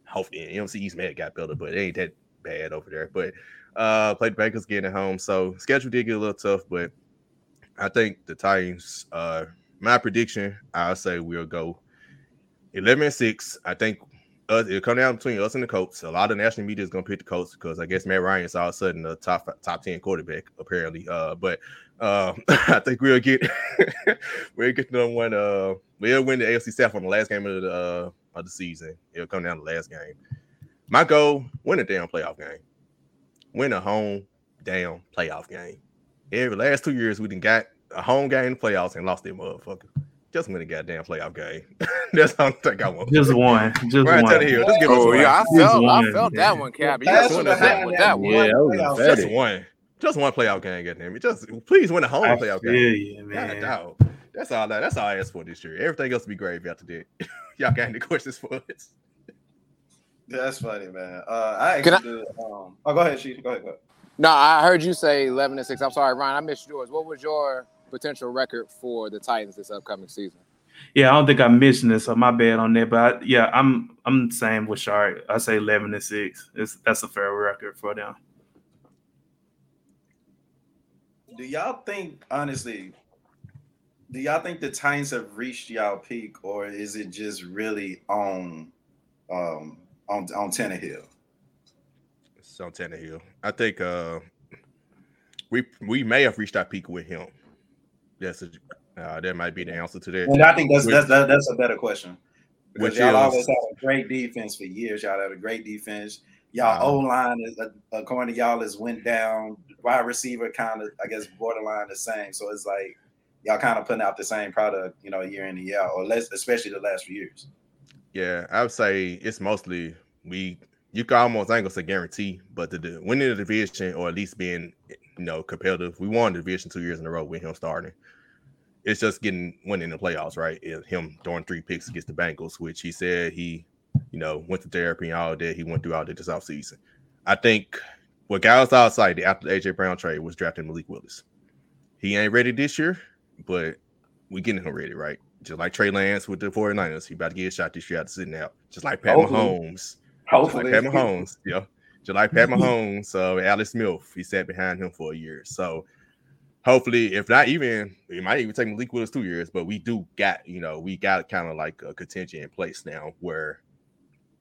hopefully, NFC East man got better, but it ain't that bad over there. But uh, played the Bengals getting at home, so schedule did get a little tough. But I think the Titans. Uh, my prediction, I'll say we'll go eleven and six. I think us, it'll come down between us and the Colts. A lot of national media is going to pick the Colts because I guess Matt Ryan is all of a sudden the top top ten quarterback apparently. Uh, but uh, I think we'll get we'll get them one. Uh, we'll win the AFC South on the last game of the uh, of the season. It'll come down to the last game. My goal: win a damn playoff game. Win a home damn playoff game. Every last two years we done got a home game in the playoffs and lost that motherfucker. Just win a goddamn playoff game. That's all I think I want. Just one. Just Ryan one. Tannehill, just give us Oh one. yeah, I felt, I one, felt that one, Cap. You That's got what to behind with that that one. Yeah, that was playoff. Just one. Just one playoff game, goddamn it. Just please win a home I playoff feel game. you, God, man. dog. That's all that. That's all I asked for this year. Everything else will be gravy after that. Y'all got any questions for us? That's funny, man. Uh, I Can actually do. Um, oh, go ahead, she. Go ahead. Go ahead. No, I heard you say 11 and 6. I'm sorry, Ryan. I missed yours. What was your potential record for the Titans this upcoming season? Yeah, I don't think I mentioned this, so my bad on that. But I, yeah, I'm I'm the same with Shark. I say eleven and six. It's that's a fair record for them. Do y'all think, honestly, do y'all think the Titans have reached y'all peak, or is it just really on, um, on on Tannehill? It's on Tannehill. I think uh we we may have reached our peak with him. That's a, uh, that might be the answer to that. And I think that's that's that's a better question. Because Which y'all is- always had a great defense for years. Y'all had a great defense. Y'all Uh-huh. O line is uh, according to y'all is went down. Wide receiver kind of I guess borderline the same. So it's like y'all kind of putting out the same product, you know, year in and year out, or less, especially the last few years. Yeah, I would say it's mostly we. You can almost I ain't gonna say guarantee, but the, the winning the division or at least being you know competitive. We won the division two years in a row with him starting. It's just getting winning the playoffs, right? Him throwing three picks against the Bengals, which he said he, you know, went to therapy and all that. He went through all that this offseason. I think what got us all excited after the AJ Brown trade was drafting Malik Willis. he ain't ready this year, but we getting him ready, right? Just like Trey Lance with the 49ers, he about to get a shot this year out sitting out. Just like Pat Hopefully. Mahomes. Just Hopefully, like Pat Mahomes, yeah. Just like Pat Mahomes, uh, Alex Smith, he sat behind him for a year. So hopefully, if not even, it might even take Malik Willis two years, but we do got, you know, we got kind of like a contention in place now where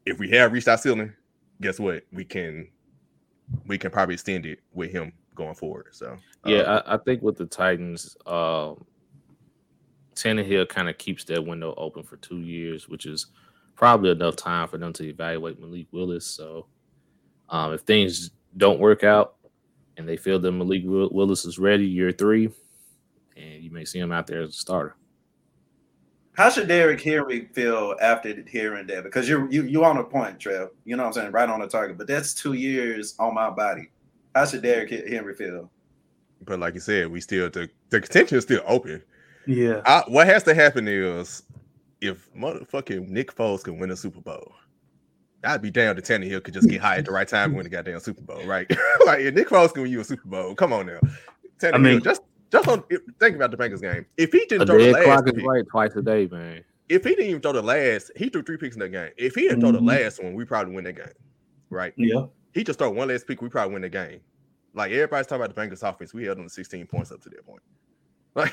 if we have reached our ceiling, guess what? We can we can probably extend it with him going forward. So Yeah, uh, I, I think with the Titans, um, Tannehill kind of keeps that window open for two years, which is probably enough time for them to evaluate Malik Willis. So, um, if things don't work out and they feel that Malik Willis is ready year three, and you may see him out there as a starter. How should Derrick Henry feel after hearing that? Because you're you you on a point, Trev. You know what I'm saying, right on the target. But that's two years on my body. How should Derrick Henry feel? but like you said, we still the, the contention is still open. Yeah. I, what has to happen is if motherfucking Nick Foles can win a Super Bowl, I'd be down to Tannehill could just get high at the right time and win the goddamn Super Bowl, right? like if Nick Foles can win you a Super Bowl, come on now. Tannehill, mean- just just on think about the Bengals game. If he didn't throw the dead last clock is pick, right twice a day, man. if he didn't even throw the last, he threw three picks in that game. If he didn't throw the Mhm. last one, we probably win that game, right? Yeah. He just throw one last pick, we probably win the game. Like everybody's talking about the Bengals offense, we held them 16 points up to that point. Like,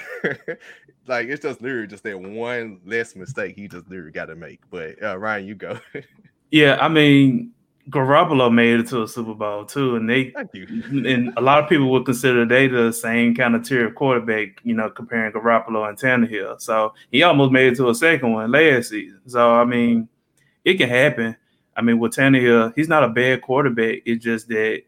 like it's just literally just that one less mistake he just literally got to make. But uh, Ryan, you go. Yeah. I mean, Garoppolo made it to a Super Bowl too, and they Thank you. and a lot of people would consider they the same kind of tier of quarterback, you know, comparing Garoppolo and Tannehill. So he almost made it to a second one last season. So I mean, it can happen. I mean, with Tannehill, he's not a bad quarterback. It's just that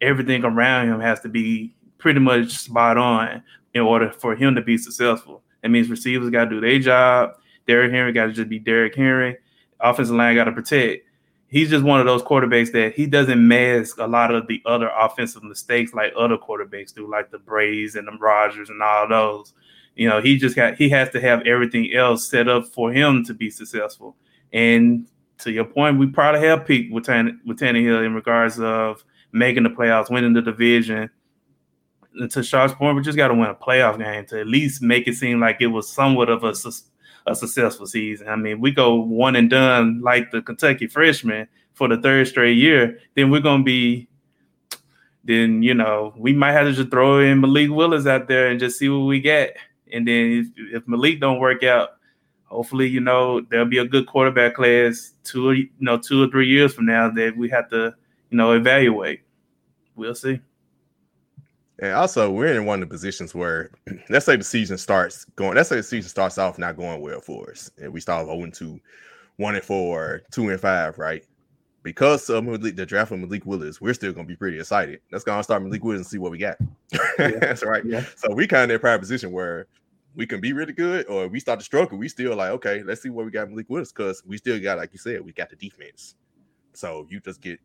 everything around him has to be pretty much spot on in order for him to be successful. That means receivers got to do their job. Derrick Henry got to just be Derrick Henry. Offensive line got to protect he's just one of those quarterbacks that he doesn't mask a lot of the other offensive mistakes like other quarterbacks do, like the Bradys and the Rodgers and all those. You know, he just got he has to have everything else set up for him to be successful. And to your point, we probably have peaked with Tann- with Tannehill in regards of making the playoffs, winning the division. And to Sharp's point, we just got to win a playoff game to at least make it seem like it was somewhat of a sus- a successful season. I mean, we go one and done like the Kentucky freshman for the third straight year, then we're gonna be then you know we might have to just throw in Malik Willis out there and just see what we get. And then if, if Malik don't work out, hopefully you know there'll be a good quarterback class two you know two or three years from now that we have to you know evaluate. We'll see. And also, we're in one of the positions where, let's say the season starts going, let's say the season starts off not going well for us, and we start 0 2, 1 and 4, 2 and 5, right? Because of Malik, the draft of Malik Willis, we're still going to be pretty excited. Let's go and start Malik Willis and see what we got. Yeah. That's right. Yeah. So we kind of in a prime position where we can be really good, or we start to struggle. We still like, okay, let's see what we got Malik Willis because we still got, like you said, we got the defense. So you just get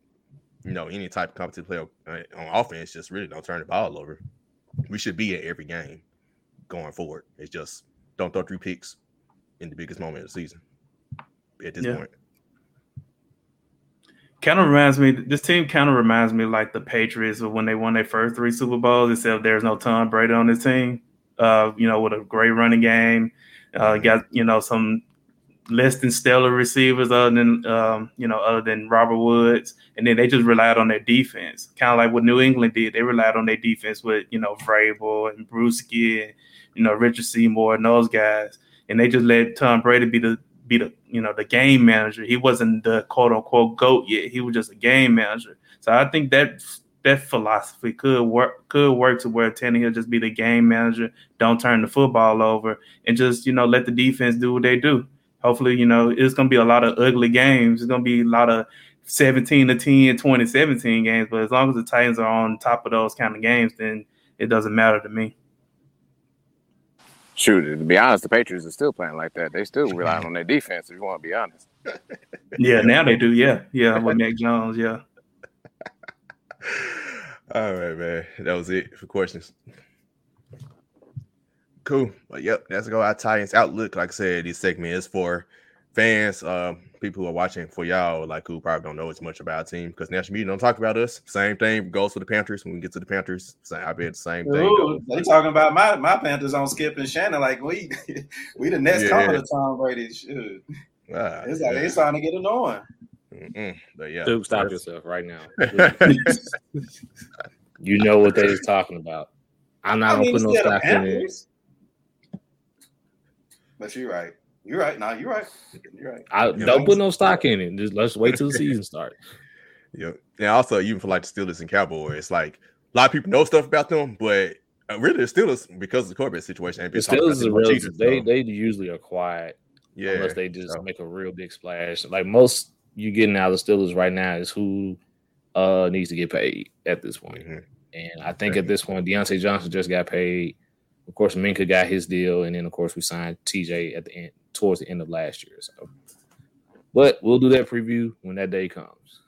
you know, any type of competitive play on, uh, offense, just really don't turn the ball over. We should be at every game going forward. It's just don't throw three picks in the biggest moment of the season at this Yeah. point. Kind of reminds me. This team kind of reminds me like the Patriots of when they won their first three Super Bowls. Except there's no Tom Brady on this team. Uh, you know, with a great running game, uh, got you know some less than stellar receivers other than um, you know other than Robert Woods, and then they just relied on their defense, kind of like what New England did. They relied on their defense with you know Vrabel and Bruschi and you know Richard Seymour and those guys, and they just let Tom Brady be the be the you know the game manager. He wasn't the quote unquote goat yet. He was just a game manager. So I think that that philosophy could work could work to where Tannehill just be the game manager, don't turn the football over, and just you know let the defense do what they do. Hopefully, you know it's gonna be a lot of ugly games. It's gonna be a lot of 17 to 10, 20, 17 games. But as long as the Titans are on top of those kind of games, then it doesn't matter to me. Shoot, to be honest, the Patriots are still playing like that. They still rely on their defense. If you want to be honest. Yeah, now they do. Yeah, yeah, with Mac Jones. Yeah. All right, man. That was it for questions. Cool. But yep, that's go our Titans outlook. Like I said, this segment is for fans, uh, people who are watching for y'all, like who probably don't know as much about our team because national media don't talk about us. Same thing goes for the Panthers. When we get to the Panthers, same, I bet the same thing. Ooh, goes. they talking about my, my Panthers on Skip and Shannon like we we the next Yeah. coming to Tom Brady. Shoot. Ah, It's like yeah. it's starting to get annoying. Mm-mm. But yeah, Duke, stop that's- yourself right now. you know what they was talking about. I'm not I gonna put no still the stock in it. Panthers. But you're right. You're right. No, you're right. You're right. I Yeah. don't put no stock in it. Just let's wait till the season starts. Yeah. And also, even for like the Steelers and Cowboys, it's like a lot of people know stuff about them, but uh, really the Steelers, because of the Corbett situation, The been talking about Steelers them are much real. either, They so, they usually are quiet yeah. unless they just so. make a real big splash. Like most you getting out of the Steelers right now is who uh needs to get paid at this point. Mhm. And I think at this point, Diontae Johnson just got paid. Of course, Minkah got his deal, and then of course we signed TJ at the end towards the end of last year. So, but we'll do that preview when that day comes.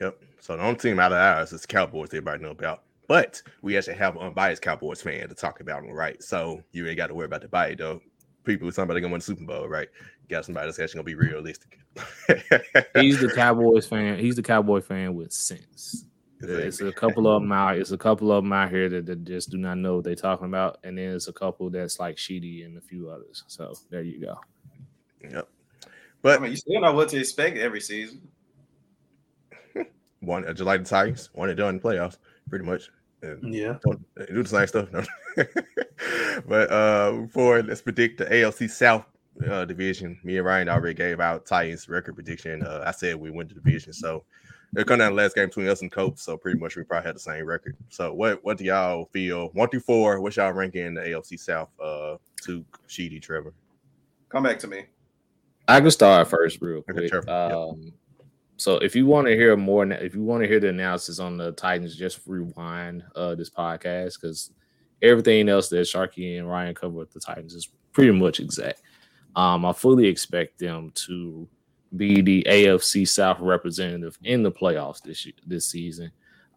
Yep. So the only team out of ours is Cowboys everybody know about. But we actually have an unbiased Cowboys fan to talk about them, right? So you ain't got to worry about the bite though. People, somebody gonna win the Super Bowl, right? You got somebody that's actually gonna be realistic. He's the Cowboys fan. He's the Cowboy fan with sense. It's a couple of them out. It's a couple of them out here that, that just do not know what they're talking about, and then it's a couple that's like Sheedy and a few others. So there you go. Yep. I But mean, you still know what to expect every season. one uh, July the Tigers, one and done in playoffs, pretty much. And Yeah. don't uh, do the same stuff. No. but uh before let's predict the AFC South uh, division. Me and Ryan already gave out Titans record prediction. Uh, I said we win the division, so they're coming down the last game between us and Colts. So pretty much we probably had the same record. So what what do y'all feel? One through four, what's y'all ranking in the AFC South? Uh, to Sheedy Trevor. Come back to me. I can start first, real Okay, quick. sure. Yep. Um, so if you want to hear more, if you want to hear the analysis on the Titans, just rewind uh, this podcast because everything else that Sharky and Ryan cover with the Titans is pretty much exact. Um, I fully expect them to be the AFC South representative in the playoffs this year, this season.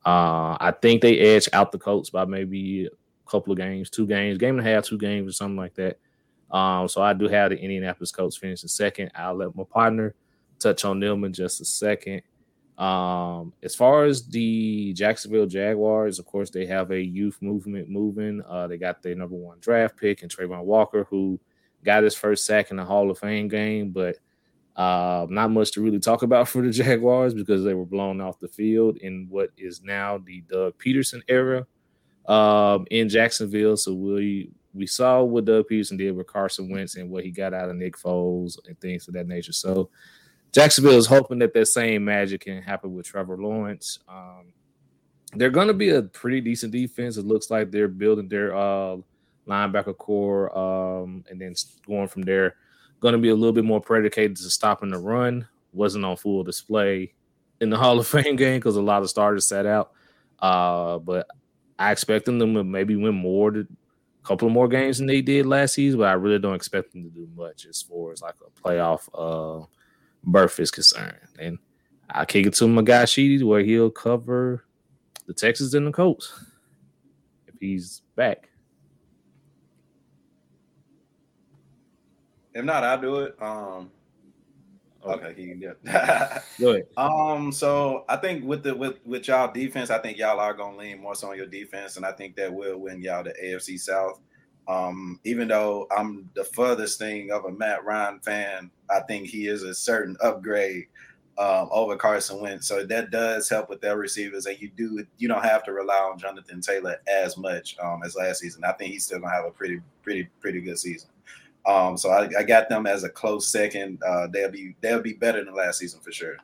Uh, I think they edge out the Colts by maybe a couple of games, two games, game and a half, two games, or something like that. Um, so I do have the Indianapolis Colts finishing second. I'll let my partner touch on them in just a second. Um, as far as the Jacksonville Jaguars, of course, they have a youth movement moving. Uh, they got their number one draft pick and Travon Walker, who got his first sack in the Hall of Fame game, but uh, not much to really talk about for the Jaguars because they were blown off the field in what is now the Doug Pederson era um, in Jacksonville. So we we saw what Doug Pederson did with Carson Wentz and what he got out of Nick Foles and things of that nature. So Jacksonville is hoping that that same magic can happen with Trevor Lawrence. Um, they're going to be a pretty decent defense. It looks like they're building their uh, linebacker core, um, and then going from there. Going to be a little bit more predicated to stopping the run. Wasn't on full display in the Hall of Fame game because a lot of starters sat out. Uh, but I expect them to maybe win more, a couple of more games than they did last season. But I really don't expect them to do much as far as like a playoff uh, berth is concerned. And I'll kick it to my guy Sheedy where he'll cover the Texans and the Colts if he's back. If not, I'll do it. Um, okay, he can do it. Go ahead. Um, so I think with the with with y'all defense, I think y'all are gonna lean more so on your defense, and I think that will win y'all the AFC South. Um, even though I'm the furthest thing of a Matt Ryan fan, I think he is a certain upgrade um, over Carson Wentz. So that does help with their receivers, and you do you don't have to rely on Jonathan Taylor as much um, as last season. I think he's still gonna have a pretty pretty pretty good season. Um, so I, I got them as a close second. Uh, they'll be they'll be better than last season for sure.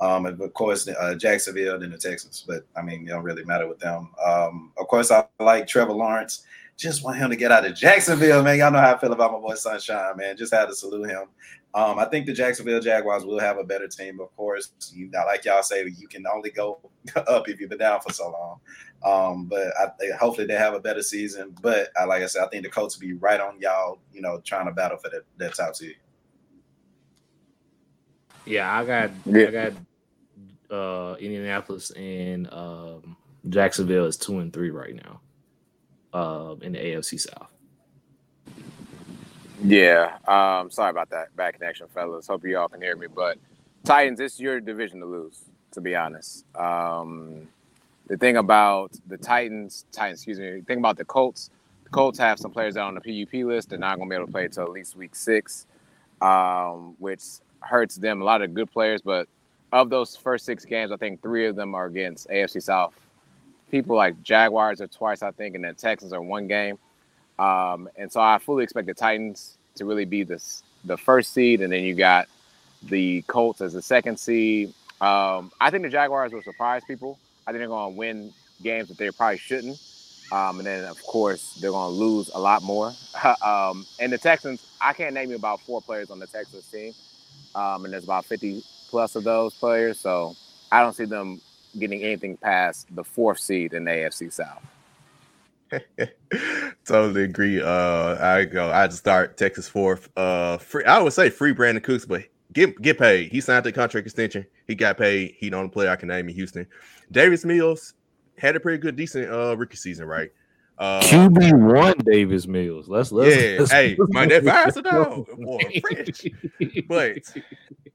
Um, and of course, uh, Jacksonville and the Texans, but I mean, it don't really matter with them. Um, of course, I like Trevor Lawrence. Just want him to get out of Jacksonville, man. Y'all know how I feel about my boy Sunshine, man. Just had to salute him. Um, I think the Jacksonville Jaguars will have a better team, of course. You like y'all say, you can only go up if you've been down for so long. Um, but I, hopefully they have a better season. But I, like I said, I think the Colts will be right on y'all, you know, trying to battle for that, that top seed. Yeah, I got Yeah. I got uh Indianapolis and um Jacksonville is two and three right now. Um in the AFC South. Yeah. Um, sorry about that bad connection, fellas. Hope you all can hear me. But Titans, it's your division to lose, to be honest. Um, the thing about the Titans, Titans, excuse me, the thing about the Colts, the Colts have some players out on the PUP list. They're not going to be able to play until at least week six, um, which hurts them. A lot of good players, but of those first six games, I think three of them are against AFC South. People like Jaguars are twice, I think, and then Texans are one game. Um, and so I fully expect the Titans to really be this the first seed, and then you got the Colts as the second seed. Um, I think the Jaguars will surprise people. I think they're going to win games that they probably shouldn't. Um, and then, of course, they're going to lose a lot more. um, and the Texans, I can't name you about four players on the Texans team. Um, and there's about 50 plus of those players. So I don't see them getting anything past the fourth seed in the AFC South. totally agree. Uh, I go. I just start Texas fourth. Uh, free. I would say free Brandin Cooks, but get get paid. He signed the contract extension. He got paid. He don't play. I can name in Houston. Davis Mills had a pretty good, decent uh rookie season, right? Uh, QB one Davis Mills. Let's let's yeah. let's, hey, man, that fire's a dog. French. But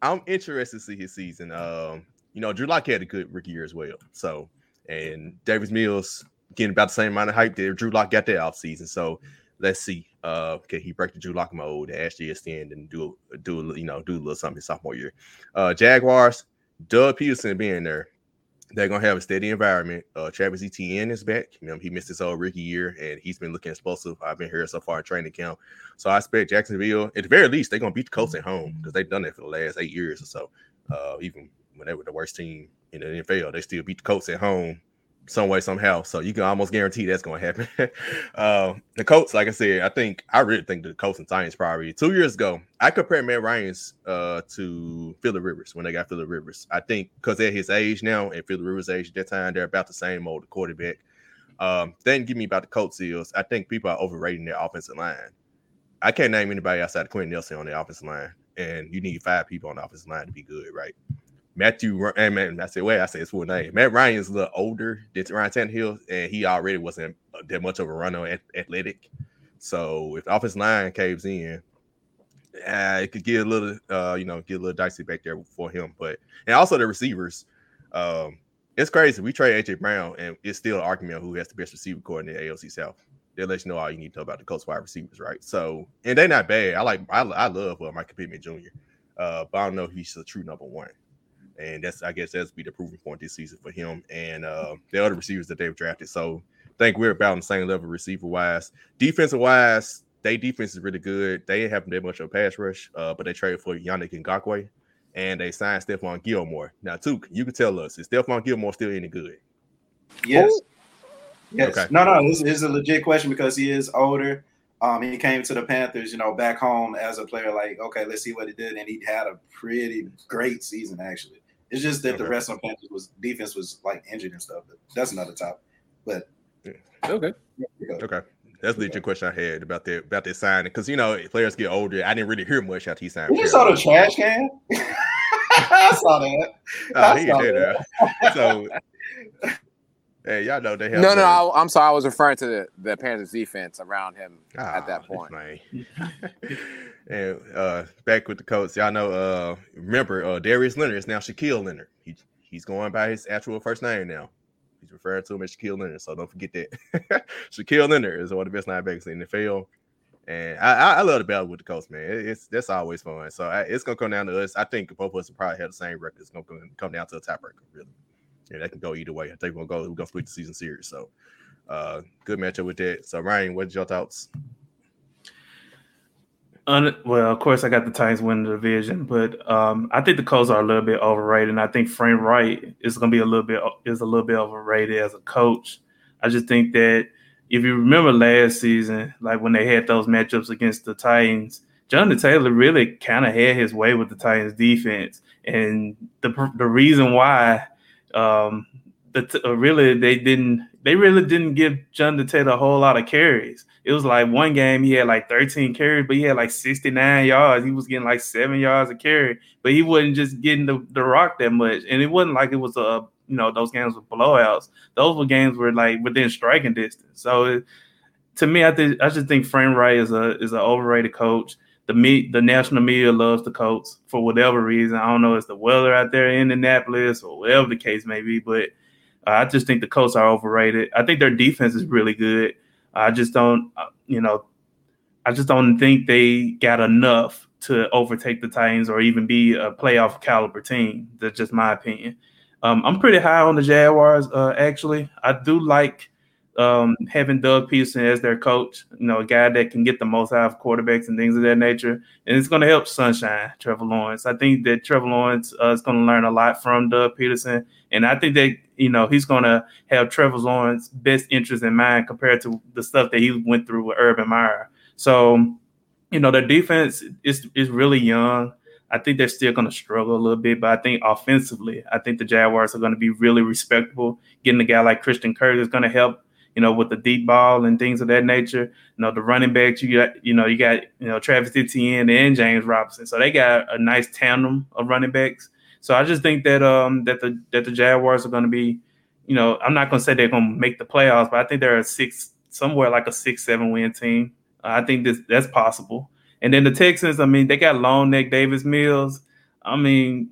I'm interested to see his season. Um, you know, Drew Lock had a good rookie year as well. So, and Davis Mills getting about the same amount of hype that Drew Lock got that off season. So let's see. Uh, can he break the Drew Lock mold, actually extend and do do you know do a little something his sophomore year? Uh, Jaguars, Doug Pederson being there, they're gonna have a steady environment. Uh, Travis Etienne is back. You know, he missed his whole rookie year, and he's been looking explosive. I've been here so far in training camp, so I expect Jacksonville, at the very least, they're gonna beat the Colts at home because they've done that for the last eight years or so. Uh, even when they were the worst team in the NFL, they still beat the Colts at home some way somehow. So you can almost guarantee that's going to happen. uh, the Colts, like I said, I think I really think the Colts and Titans probably two years ago. I compared Matt Ryan's uh, to Philip Rivers when they got Philip Rivers. I think because at his age now and Philip Rivers' age at that time, they're about the same old quarterback. Um, didn't give me about the Colts is I think people are overrating their offensive line. I can't name anybody outside of Quenton Nelson on the offensive line, and you need five people on the offensive line to be good, right? Matthew and man, I said, wait, I say his full name. Matt Ryan is a little older than Ryan Tannehill, and he already wasn't that much of a runner at athletic. So if the offensive line caves in, uh, it could get a little, uh, you know, get a little dicey back there for him. But and also the receivers, um, it's crazy. We trade AJ Brown, and it's still an argument who has the best receiver core in the AFC South. They let you know all you need to know about the Colts wide receivers, right? So, and they're not bad. I like, I, I love uh, Michael Pittman Jr. Uh, but I don't know if he's a true number one and that's I guess that's be the proving point this season for him and uh, the other receivers that they've drafted. So I think we're about on the same level receiver wise. Defensive wise, they defense is really good. They haven't that much of a pass rush, uh, but they traded for Yannick Ngakoue and they signed Stephon Gilmore. Now, Took, you can tell us is Stephon Gilmore still any good? Yes. Yes. Okay. No, no, this is a legit question because he is older. Um, he came to the Panthers, you know, back home as a player. Like, okay, let's see what he did, and he had a pretty great season actually. It's just that the rest of the Panthers was defense was like injured and stuff. But that's another topic. But okay. Okay. That's the question I had about that about that signing because you know players get older. I didn't really hear much after he signed. you saw the trash can. I saw that. Oh, I he saw did that. that. So, hey, y'all know they have No, no, I, I'm sorry. I was referring to the, the Panthers defense around him at Ah, that point. And uh back with the coach, y'all know uh remember uh Darius Leonard is now Shaquille Leonard. He he's going by his actual first name now. He's referring to him as Shaquille Leonard, so don't forget that. Shaquille Leonard is one of the best linebackers in the NFL. And I, I, love the battle with the coach, man. It- It's that's always fun. So I, it's gonna come down to us. I think both of us will probably have the same record. It's gonna come- come down to a tiebreaker, really. Yeah, that can go either way. I think we're gonna go. We're gonna split the season series. So, uh, good matchup with that. So, Ryan, what's your thoughts? Un- well, of course, I got the Titans winning the division, but um, I think the Colts are a little bit overrated, and I think Frank Reich is going to be a little bit is a little bit overrated as a coach. I just think that if you remember last season, like when they had those matchups against the Titans, Jonathan Taylor really kind of had his way with the Titans defense, and the the reason why um, the t- uh, really they didn't they really didn't give Jonathan Taylor a whole lot of carries. It was like one game he had like 13 carries, but he had like 69 yards. He was getting like seven yards a carry, but he wasn't just getting the, the rock that much. And it wasn't like it was a you know those games were blowouts. Those were games were like within striking distance. So it, to me, I think I just think Frank Reich is a is an overrated coach. The me the national media loves the Colts for whatever reason. I don't know it's the weather out there in Indianapolis or whatever the case may be, but uh, I just think the Colts are overrated. I think their defense is really good. I just don't, uh, you know, I just don't think they got enough to overtake the Titans or even be a playoff caliber team. That's just my opinion. Um, I'm pretty high on the Jaguars. Uh, actually, I do like um, having Doug Pederson as their coach. You know, a guy that can get the most out of quarterbacks and things of that nature, and it's going to help Sunshine Trevor Lawrence. I think that Trevor Lawrence uh, is going to learn a lot from Doug Pederson. and I think that you know he's going to have Trevor Lawrence's best interest in mind compared to the stuff that he went through with Urban Meyer. So, you know, their defense is is really young. I think they're still going to struggle a little bit, but I think offensively, I think the Jaguars are going to be really respectable. Getting a guy like Christian Kirk is going to help you know, with the deep ball and things of that nature. You know, the running backs, you got, you know, you got, you know, Travis Etienne and James Robinson. So they got a nice tandem of running backs. So I just think that um that the that the Jaguars are going to be, you know, I'm not going to say they're going to make the playoffs, but I think they're a six somewhere like a six seven win team. Uh, I think this that's possible. And then the Texans, I mean, they got long neck Davis Mills. I mean,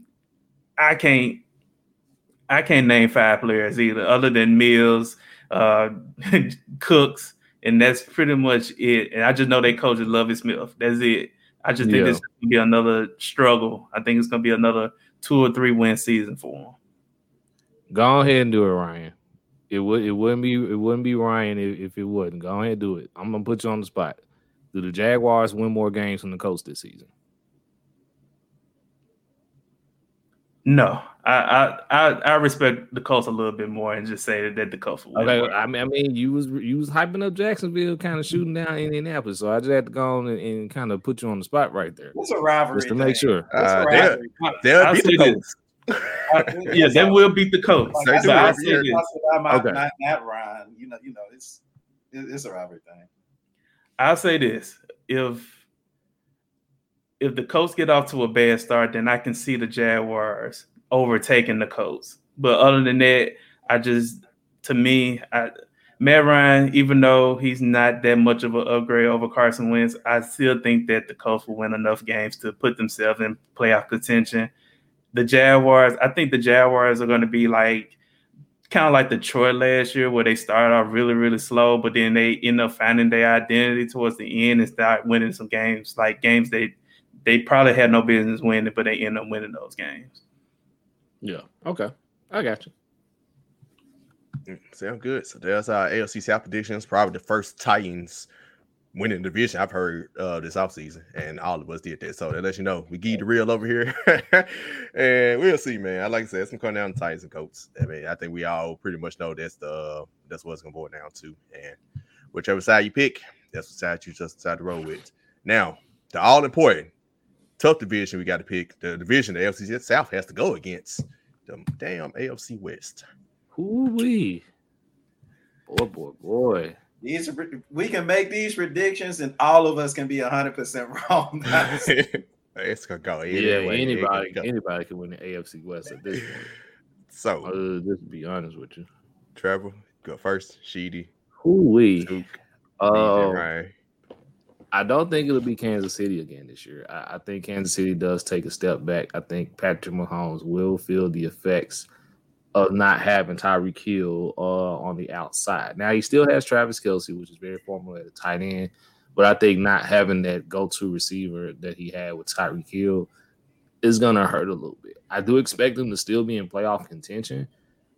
I can't I can't name five players either, other than Mills, uh, Cooks, and that's pretty much it. And I just know they coach is Lovie Smith. That's it. I just think yeah. this is gonna be another struggle. I think it's gonna be another two or three win season for them. Go ahead and do it, Ryan. It would it wouldn't be it wouldn't be Ryan if, if it wouldn't. Go ahead and do it. I'm gonna put you on the spot. Do the Jaguars win more games from the Colts this season? No, I, I I respect the Colts a little bit more and just say that, that the Colts will okay, I mean, I mean, you was you was hyping up Jacksonville, kind of shooting down Indianapolis, so I just had to go on and, and kind of put you on the spot right there. What's a rivalry? Just to make sure. Uh, they'll, they'll beat the Colts. I, yeah, they will beat the Colts. Like, so I, say this. okay. not, not Ryan. You know, you know, it's it's a rivalry thing. I'll say this: if if the Colts get off to a bad start, then I can see the Jaguars overtaking the Colts. But other than that, I just to me, I, Matt Ryan, even though he's not that much of an upgrade over Carson Wentz, I still think that the Colts will win enough games to put themselves in playoff contention. The Jaguars, I think the Jaguars are going to be like kind of like Detroit last year, where they started off really, really slow, but then they end up finding their identity towards the end and start winning some games, like games they they probably had no business winning, but they end up winning those games. Yeah. Okay. I got you. Sound good. So there's our AFC South predictions. Probably the first Titans winning the division I've heard uh, this offseason, and all of us did that. So that lets you know we give the real over here, and we'll see, man. I like I said, some coming down the Titans and Colts. I mean, I think we all pretty much know that's the that's what's gonna boil down to, and whichever side you pick, that's the side you just decide to roll with. Now, the all important tough division we got to pick. The division the AFC South has to go against the damn AFC West. Who we? Boy, boy, boy. These are, we can make these predictions, and all of us can be hundred percent wrong. it's gonna go. Yeah, anybody, go. anybody can win the AFC West at this point. So, uh, just be honest with you, Trevor, go first. Sheedy, who we? Uh, I don't think it'll be Kansas City again this year. I, I, think Kansas City does take a step back. I think Patrick Mahomes will feel the effects of not having Tyreek Hill uh, on the outside. Now he still has Travis Kelce, which is very formidable at the tight end, but I think not having that go-to receiver that he had with Tyreek Hill is gonna hurt a little bit. I do expect them to still be in playoff contention,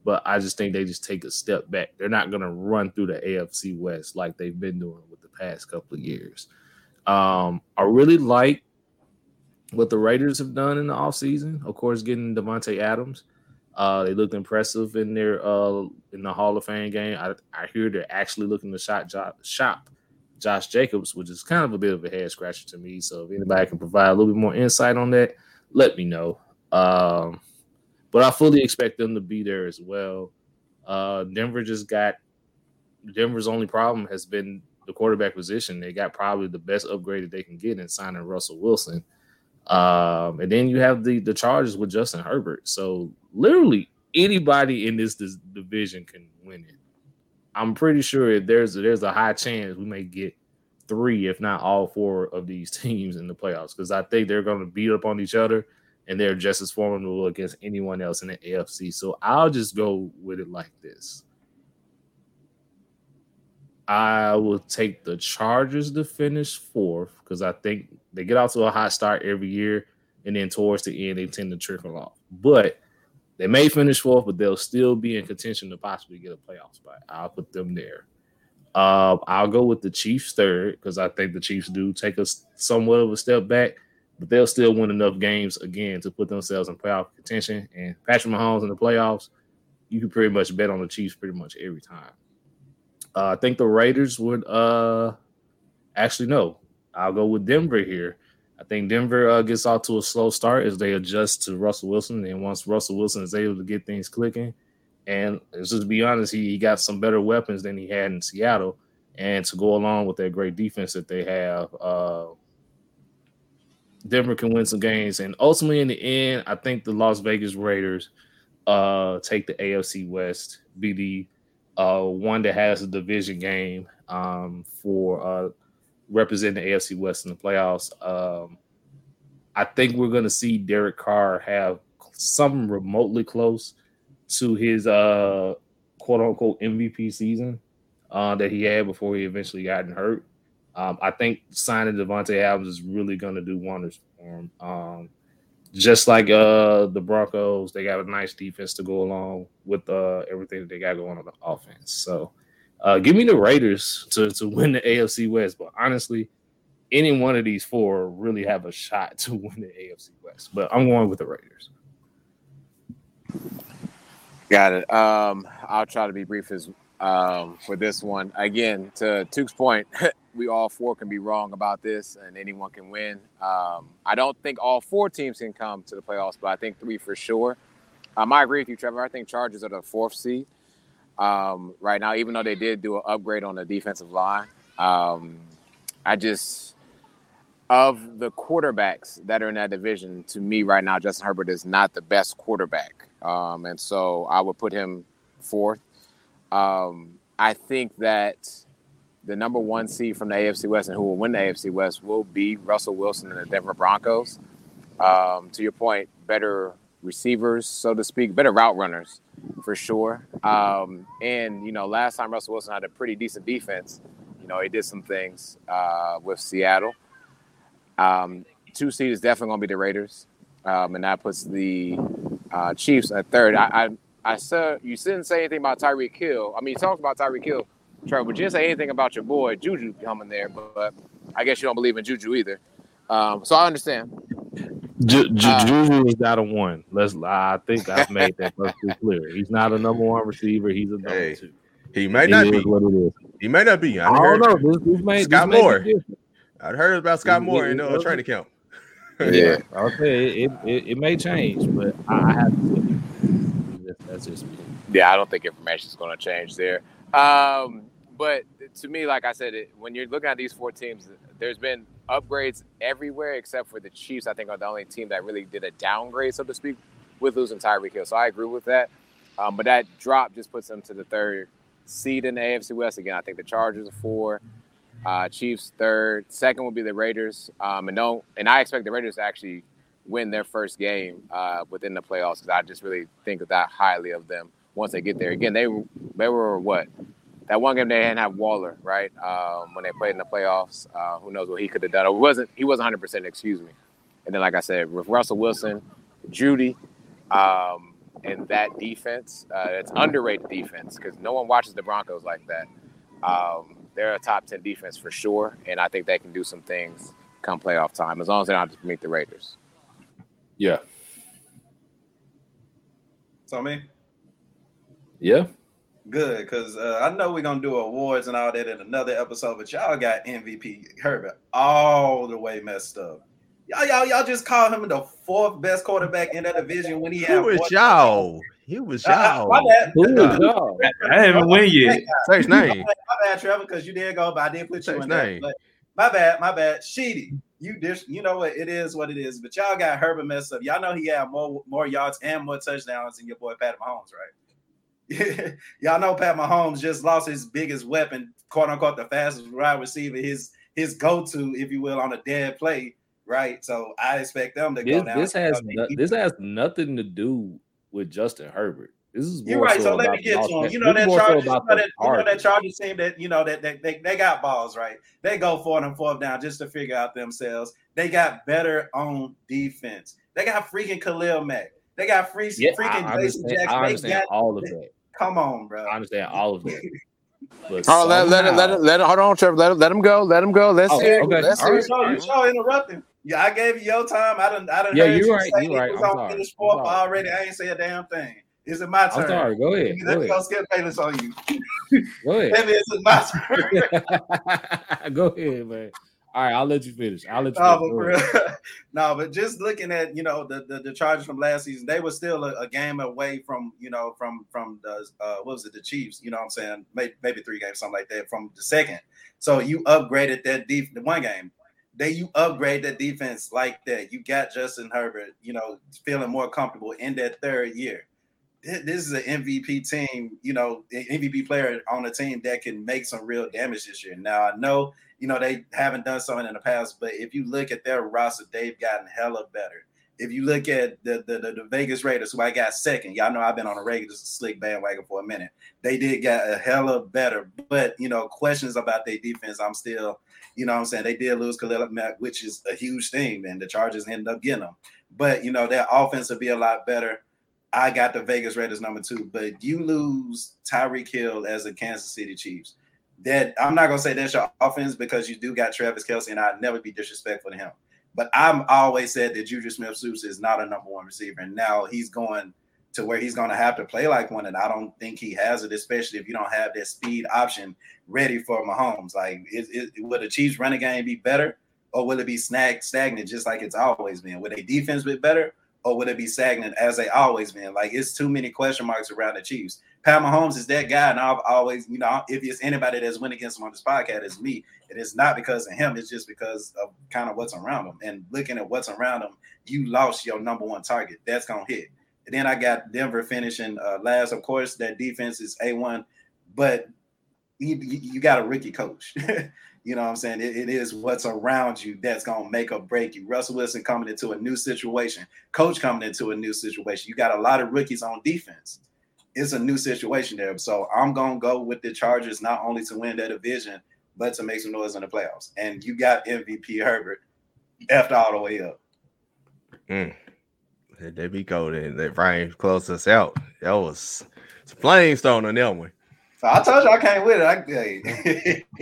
but I just think they just take a step back. They're not gonna run through the AFC West like they've been doing with the past couple of years. Um, I really like what the Raiders have done in the offseason. Of course, getting Davante Adams. Uh, they looked impressive in their uh, in the Hall of Fame game. I, I hear they're actually looking to shot jo- shop Josh Jacobs, which is kind of a bit of a head scratcher to me. So if anybody can provide a little bit more insight on that, let me know. Um, but I fully expect them to be there as well. Uh, Denver just got Denver's only problem has been the quarterback position, they got probably the best upgrade that they can get in signing Russell Wilson. Um, and then you have the the Chargers with Justin Herbert. So literally anybody in this, this division can win it. I'm pretty sure there's there's a high chance we may get three, if not all four, of these teams in the playoffs because I think they're going to beat up on each other and they're just as formidable against anyone else in the AFC. So I'll just go with it like this. I will take the Chargers to finish fourth because I think they get off to a hot start every year, and then towards the end they tend to trickle off. But they may finish fourth, but they'll still be in contention to possibly get a playoff spot. I'll put them there. Uh, I'll go with the Chiefs third because I think the Chiefs do take us somewhat of a step back, but they'll still win enough games again to put themselves in playoff contention. And Patrick Mahomes in the playoffs, you can pretty much bet on the Chiefs pretty much every time. Uh, I think the Raiders would uh actually no. I'll go with Denver here. I think Denver uh, gets off to a slow start as they adjust to Russell Wilson. And once Russell Wilson is able to get things clicking, and let's just be honest, he, he got some better weapons than he had in Seattle. And to go along with that great defense that they have, uh, Denver can win some games. And ultimately, in the end, I think the Las Vegas Raiders uh, take the AFC West, be the uh, one that has a division game um, for uh, representing the AFC West in the playoffs. Um, I think we're going to see Derek Carr have something remotely close to his uh, quote unquote MVP season uh, that he had before he eventually got hurt. Um, I think signing Davante Adams is really going to do wonders for him. Um, just like uh, the Broncos, they got a nice defense to go along with uh, everything that they got going on the offense. So, uh, give me the Raiders to, to win the AFC West. But honestly, any one of these four really have a shot to win the AFC West. But I'm going with the Raiders. Got it. Um, I'll try to be brief as um, for this one. Again, to Tuke's point, we all four can be wrong about this, and anyone can win. Um, I don't think all four teams can come to the playoffs, but I think three for sure. Um, I agree with you, Trevor. I think Chargers are the fourth seed um, right now, even though they did do an upgrade on the defensive line. Um, I just of the quarterbacks that are in that division, to me right now, Justin Herbert is not the best quarterback, um, and so I would put him fourth. Um, I think that the number one seed from the AFC West and who will win the AFC West will be Russell Wilson and the Denver Broncos. Um, to your point, better receivers, so to speak, better route runners for sure. Um, and you know, last time Russell Wilson had a pretty decent defense. You know, he did some things uh, with Seattle. Um, two seed is definitely going to be the Raiders, um, and that puts the uh, Chiefs at third. I, I, I said you didn't say anything about Tyreek Hill. I mean, you talked about Tyreek Hill, Trevor, but you didn't say anything about your boy Juju coming there. But, but I guess you don't believe in Juju either. Um, so I understand. Ju- Ju- Uh, Juju is not a one. Let's. I think I've made that perfectly clear. He's not a number one receiver. He's a number Hey, two. He may It not is be. what it is. He may not be. I, I don't heard, know. This, this may, Scott this Moore. different. I heard about Skyy It- Moore it- in it uh, doesn't- training camp. Yeah. Okay, it, it, it may change, but I, I have to. That's, that's just me. Yeah, I don't think information is going to change there. Um, but to me, like I said, it, when you're looking at these four teams, there's been upgrades everywhere except for the Chiefs. I think are the only team that really did a downgrade, so to speak, with losing Tyreek Hill. So I agree with that. Um, but that drop just puts them to the third seed in the AFC West. Again, I think the Chargers are four, uh, Chiefs third, second will be the Raiders. Um, and don't and I expect the Raiders to actually win their first game uh, within the playoffs because I just really think that highly of them once they get there. Again, they they were what that one game they didn't have Waller right um, when they played in the playoffs. Uh, who knows what he could have done? Or wasn't he wasn't 100 percent? Excuse me. And then like I said, with Russell Wilson, Jeudy, um, and that defense, uh, it's underrated defense because no one watches the Broncos like that. Um, they're a top 10 defense for sure, and I think they can do some things come playoff time as long as they don't have to meet the Raiders. Yeah, So me, yeah. Good, because uh, I know we're gonna do awards and all that in another episode, but y'all got MVP Herbert all the way messed up. Y'all, y'all, y'all just called him the fourth best quarterback in that division when he had. Who is four- y'all? He was Uh, uh, y'all. my bad. Who Uh, y'all? I haven't win yet. Say his name. My bad, Trevor, because you did go, but I did put Say you his in there. name. But my bad, my bad. Sheedy, you dish. You know what? It is what it is. But y'all got Herbert messed up. Y'all know he had more more yards and more touchdowns than your boy Pat Mahomes, right? Y'all know Pat Mahomes just lost his biggest weapon, quote unquote, the fastest wide receiver, his his go-to, if you will, on a dead play, right? So I expect them to This, go down. this has no- this has nothing to do with Justin Herbert. This is You're right. So let me get to him. You know that that more so Chargers, you know that, you know that. Chargers team that you know that they, they, they got balls right. They go for and fourth down just to figure out themselves. They got better on defense. They got freaking Khalil Mack. They got free, Yeah, freaking I JC Jackson. I They understand got all of that. come on, bro. I understand all of that. But Oh, let, let it, let it, let it. Hold on, Trevor. Let it, let him go. Let him go. Let's Oh, hear. it. okay. Let's All hear. right. it. You sure interrupting. Yeah, I gave you your time. I didn't. I didn't. Yeah, you're you right, say you're he right. was I'm on sorry. finish I'm fourth sorry. already. I ain't say a damn thing. Is it my turn? I'm sorry. Go ahead. Let Go me ahead. go Skip Bayless on you. Go ahead. Maybe it's my turn. Go ahead, man. All right, I'll let you finish. I'll let you No, finish. but Go for ahead. real, no, but just looking at you know the, the the Chargers from last season, they were still a, a game away from you know from from the uh, what was it the Chiefs? You know what I'm saying? Maybe, maybe three games, something like that from the second. So you upgraded that deep the one game. They you upgrade that defense like that. You got Justin Herbert, you know, feeling more comfortable in that third year. This is an MVP team, you know, MVP player on a team that can make some real damage this year. Now I know you know, they haven't done something in the past, but if you look at their roster, they've gotten hella better. If you look at the the, the, the Vegas Raiders, who I got second, y'all know I've been on a Raiders slick bandwagon for a minute. They did get a hella better, but you know, questions about their defense, I'm still, you know I'm saying? They did lose Khalil Mack, which is a huge thing, and the Chargers ended up getting them. But you know, their offense will be a lot better. I got the Vegas Raiders number two, but you lose Tyreek Hill as the Kansas City Chiefs that I'm not gonna say that's your offense because you do got Travis Kelce, and I'd never be disrespectful to him. But I'm always said that Juju Smith Schuster is not a number one receiver, and now he's going to where he's gonna have to play like one, and I don't think he has it, especially if you don't have that speed option ready for Mahomes. Like, is, is will the Chiefs running game be better, or will it be snag stagnant just like it's always been? Will their defense be better, or will it be stagnant as they always been? Like, it's too many question marks around the Chiefs. Pat Mahomes is that guy, and I've always, you know, if it's anybody that's went against him on this podcast, it's me. It is not because of him; it's just because of kind of what's around him. And looking at what's around him, you lost your number one target. That's gonna hit. And then I got Denver finishing uh, last. Of course, that defense is a one, but you you got a rookie coach. you know what I'm saying? It- it is what's around you that's gonna make or break you. Russell Wilson coming into a new situation, coach coming into a new situation. You got a lot of rookies on defense it's a new situation there. So I'm gonna go with the Chargers not only to win that division, but to make some noise in the playoffs. And you got MVP Herbert after all the way up. Mm. There we go. Then that Brian closed us out. That was some flamestone on that one. So I told you I came with it. I, hey.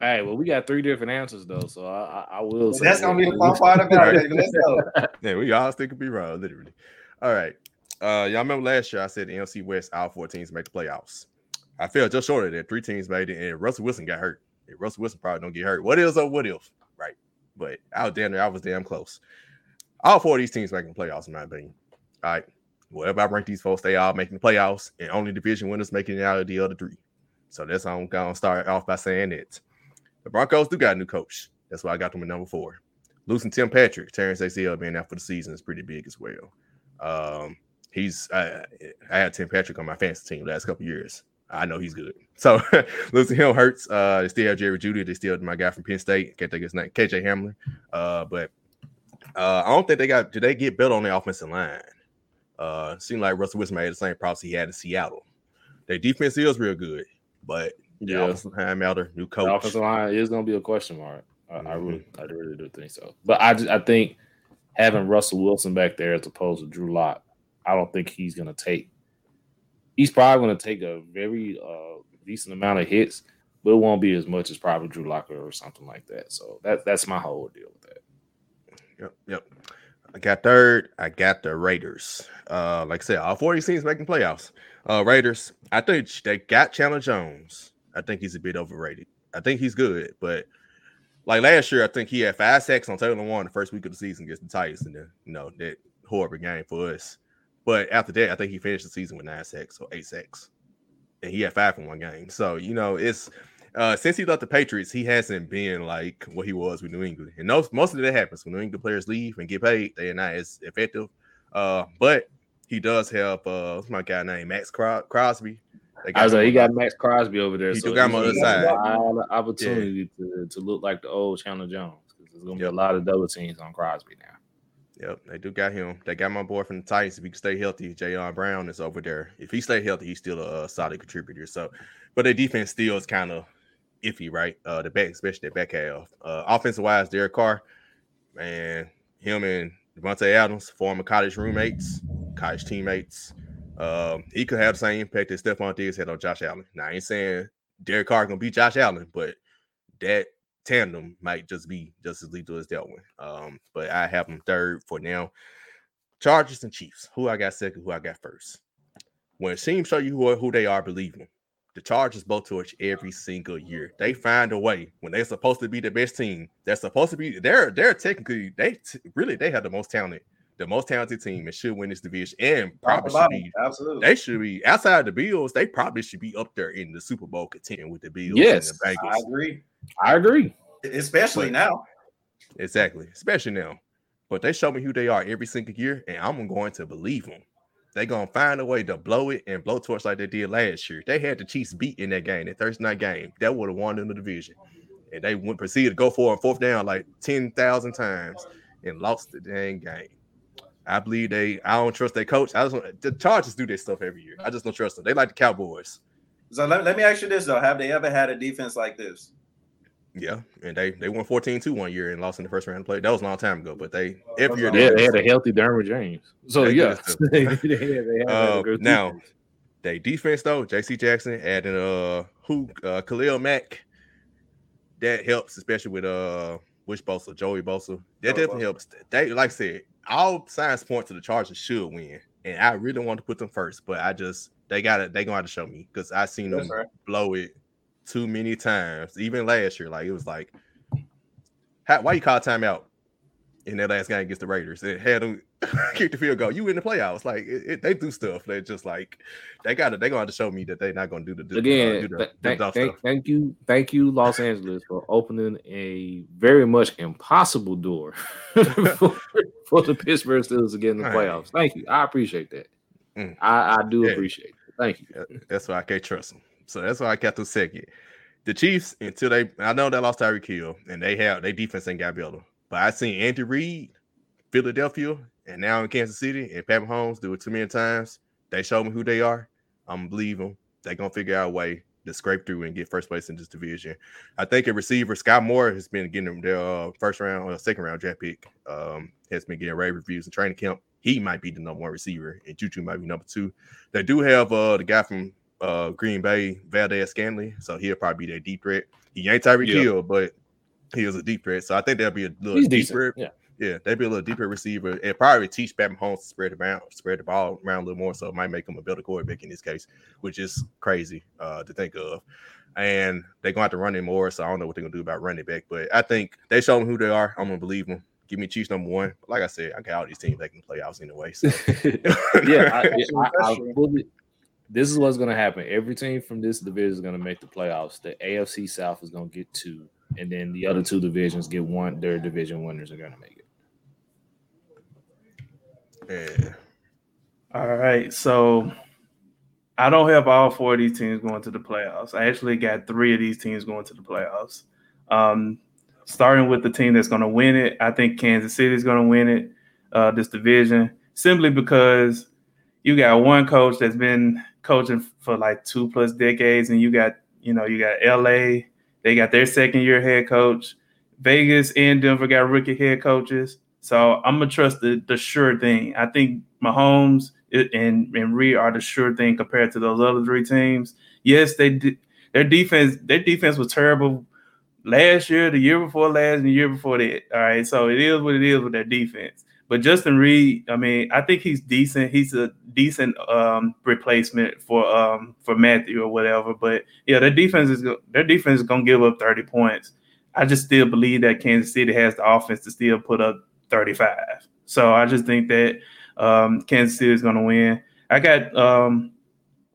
Hey, well, we got three different answers though, so I, I, I will. say that's gonna be the fun part about it. Let's go. Yeah, we all still could be wrong, literally. All right. Uh, y'all remember last year I said the NFC West, all four teams make the playoffs. I fell just short of that. Three teams made it, and Russell Wilson got hurt. And Russell Wilson probably don't get hurt. What is or what if? Right. But out damn there, I was damn close. All four of these teams making the playoffs, in my opinion. All right. Wherever I rank these folks, they all making the playoffs, and only division winners making it out of the other three. So that's how I'm gonna start off by saying that. The Broncos do got a new coach. That's why I got them at number four. Losing Tim Patrick, Terrence ACL being out for the season is pretty big as well. Um, he's I, I had Tim Patrick on my fantasy team last couple years. I know he's good. So losing him hurts. Uh, they still have Jerry Jeudy. They still have my guy from Penn State. Can't think his name, KJ Hamler. Uh, but uh, I don't think they got. Did they get built on the offensive line? Uh, seemed like Russell Wilson made the same problems he had in Seattle. Their defense is real good, but the Yeah, offensive line matter, new the coach. offensive line is going to be a question mark. I, I Mhm. really, I really do think so. But I, just, I think having Russell Wilson back there as opposed to Drew Lock, I don't think he's going to take. He's probably going to take a very uh, decent amount of hits, but it won't be as much as probably Drew Locker or something like that. So that that's my whole deal with that. Yep, yep. I got third. I got the Raiders. Uh, like I said, all 40 teams making playoffs. Uh, Raiders. I think they got Chandler Jones. I think he's a bit overrated. I think he's good, but like last year, I think he had five sacks on Taylor Lewan the first week of the season against the Titans, and then you know that horrible game for us. But after that, I think he finished the season with nine sacks or eight sacks, and he had five in one game. So you know, it's uh, since he left the Patriots, he hasn't been like what he was with New England. And most most of that happens when New England players leave and get paid; they are not as effective. Uh, but he does help. uh what's my guy named Maxx Cros- Crosby. I was like, he got Maxx Crosby over there. He so got him on the other side. a lot of opportunity to, to look like the old Chandler Jones. 'cause There's gonna be a lot of double teams on Crosby now. Yep, they do got him. They got my boy from the Titans. If he can stay healthy, Jayon Brown is over there. If he stay healthy, he's still a, uh, solid contributor. So, but their defense still is kind of iffy, right? Uh, the back, especially the back half. Uh, offensive wise, Derek Carr, man, him and Davante Adams, former college roommates, college teammates. Um, he could have the same impact that Stefon Diggs had on Josh Allen. Now, I ain't saying Derek Carr gonna beat Josh Allen, but that tandem might just be just as lethal as that one. Um, but I have them third for now. Chargers and Chiefs. Who I got second? Who I got first? When teams show you who, who they are, believe them. The Chargers blow torch every single year. They find a way when they're supposed to be the best team. They're supposed to be. They're they're technically they t- really they have the most talent, the most talented team, and should win this division. And probably should be. absolutely. They should be outside the Bills. They probably should be up there in the Super Bowl contending with the Bills Yes. and the I agree, I agree. especially But- now. Exactly, especially now. But they show me who they are every single year, and I'm going to believe them. They're gonna find a way to blow it and blow torch like they did last year. They had the Chiefs beat in that game, that Thursday night game. That would have won them the division. And they went proceeded to go for a fourth down like 10,000 times and lost the dang game. I believe they I don't trust their coach. I just want, the Chargers do this stuff every year. I just don't trust them. They like the Cowboys. So let, let me ask you this though: Have they ever had a defense like this? Yeah, and they they won 14-2 one year and lost in the first round of play. That was a long time ago, but they every year Yeah, do they had a healthy Derwin James. So They yeah, they, they, they have had Uh, now, defense. they defense though, JC Jackson adding uh who uh Khalil Mack. That helps, especially with uh Wish Bosa, Joey Bosa. That Joey definitely Bosa. helps. They like I said, all signs point to the Chargers should win. And I really want to put them first, but I just they got it, they gonna have to show me because I seen Yes, them sir. blow it too many times. Even last year, like it was like, how, why you call timeout in that last game against the Raiders? It had them kick the field goal. You in the playoffs? Like it, it- they do stuff. They just like they got to. They gonna have to show me that they're not gonna do the do, uh, Again, do the, th- do thank, dumb thank, stuff. thank you, thank you, Los Angeles, for opening a very much impossible door for, for the Pittsburgh Steelers to get in the Right. playoffs. Thank you, I appreciate that. Mm. I, I do Yeah. appreciate it. Thank you. That's why I can't trust them. So that's why I kept them second. The Chiefs, until they, I know they lost Tyreek Hill, and they have their defense ain't got better. But I seen Andy Reid, Philadelphia, and now in Kansas City, and Pat Mahomes do it too many times. They show me who they are. I'm gonna believe them. They're gonna figure out a way to scrape through and get first place in this division. I think a receiver, Skyy Moore, has been getting their uh, first round or second round draft pick. Um, has been getting rave reviews in training camp. He might be the number one receiver, and Juju might be number two. They do have uh the guy from uh Green Bay, Valdes-Scantling, so he'll probably be their deep threat. He ain't Tyreek Yeah. Hill, but he is a deep threat. So I think that'll be a little He's deeper. decent. Yeah. Yeah, they'd be a little deeper receiver and probably teach Pat Mahomes to spread the around, spread the ball around a little more. So it might make him a better quarterback in this case, which is crazy uh, to think of. And they're gonna have to run him more. So I don't know what they're gonna do about running back. But I think they show them who they are. I'm gonna believe them. Give me Chiefs number one. But like I said, I got all these teams that can play outs anyway. So yeah, I, That's I, I true. fully, this is what's going to happen. Every team from this division is going to make the playoffs. The AFC South is going to get two, and then the other two divisions get one. Their division winners are going to make it. yeah. All right, so I don't have all four of these teams going to the playoffs. I actually got three of these teams going to the playoffs. Um, starting with the team that's going to win it, I think Kansas City is going to win it, uh, this division, simply because you got one coach that's been coaching for like two plus decades, and you got you know you got LA, they got their second year head coach. Vegas and Denver got rookie head coaches. So I'm gonna trust the, the sure thing. I think Mahomes and and Reid are the sure thing compared to those other three teams. Yes, they did. Their defense, their defense was terrible last year, the year before last, and the year before that. All right, so it is what it is with their defense. But Justin Reid, I mean, I think he's decent. He's a decent um, replacement for um, for Mathieu or whatever. But yeah, their defense is their defense is gonna give up 30 points. I just still believe that Kansas City has the offense to still put up 35. So I just think that um, Kansas City is to win. I got um,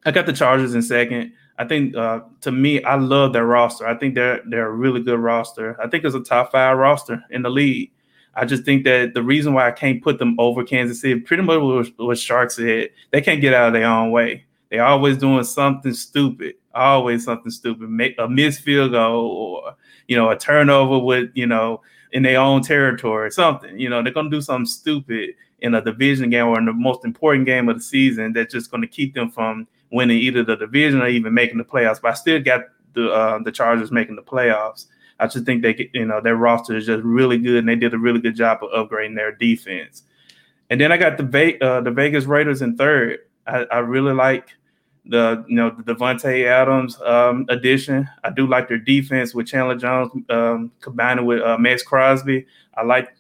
I got the Chargers in second. I think uh, to me, I love their roster. I think they're they're a really good roster. I think it's a top five roster in the league. I just think that the reason why I can't put them over Kansas City pretty much what Shark said. They can't get out of their own way. They always doing something stupid. Always something stupid. Make a missed field goal or you know a turnover with you know in their own territory or something. You know they're gonna do something stupid in a division game or in the most important game of the season that's just going to keep them from winning either the division or even making the playoffs. But I still got the uh, the Chargers making the playoffs. I just think they, you know, their roster is just really good, and they did a really good job of upgrading their defense. And then I got the uh, the Vegas Raiders in third. I, I really like the you know the Davante Adams um, addition. I do like their defense with Chandler Jones um, combining with uh, Maxx Crosby. I like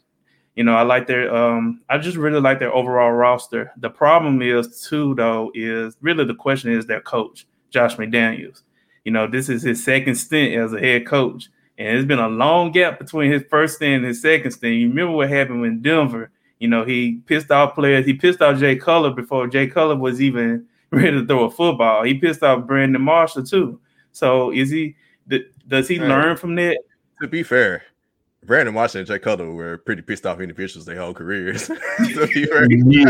you know I like their um, I just really like their overall roster. The problem is too though is really the question is their coach Josh McDaniels. You know this is his second stint as a head coach. And it's been a long gap between his first stint and his second stint. You remember what happened when Denver, you know, he pissed off players. He pissed off Jay Cutler before Jay Cutler was even ready to throw a football. He pissed off Brandon Marshall too. So is he does he learn from that? To be fair, Brandon Marshall and Jay Cutler were pretty pissed off individuals their whole careers. to be fair. yeah,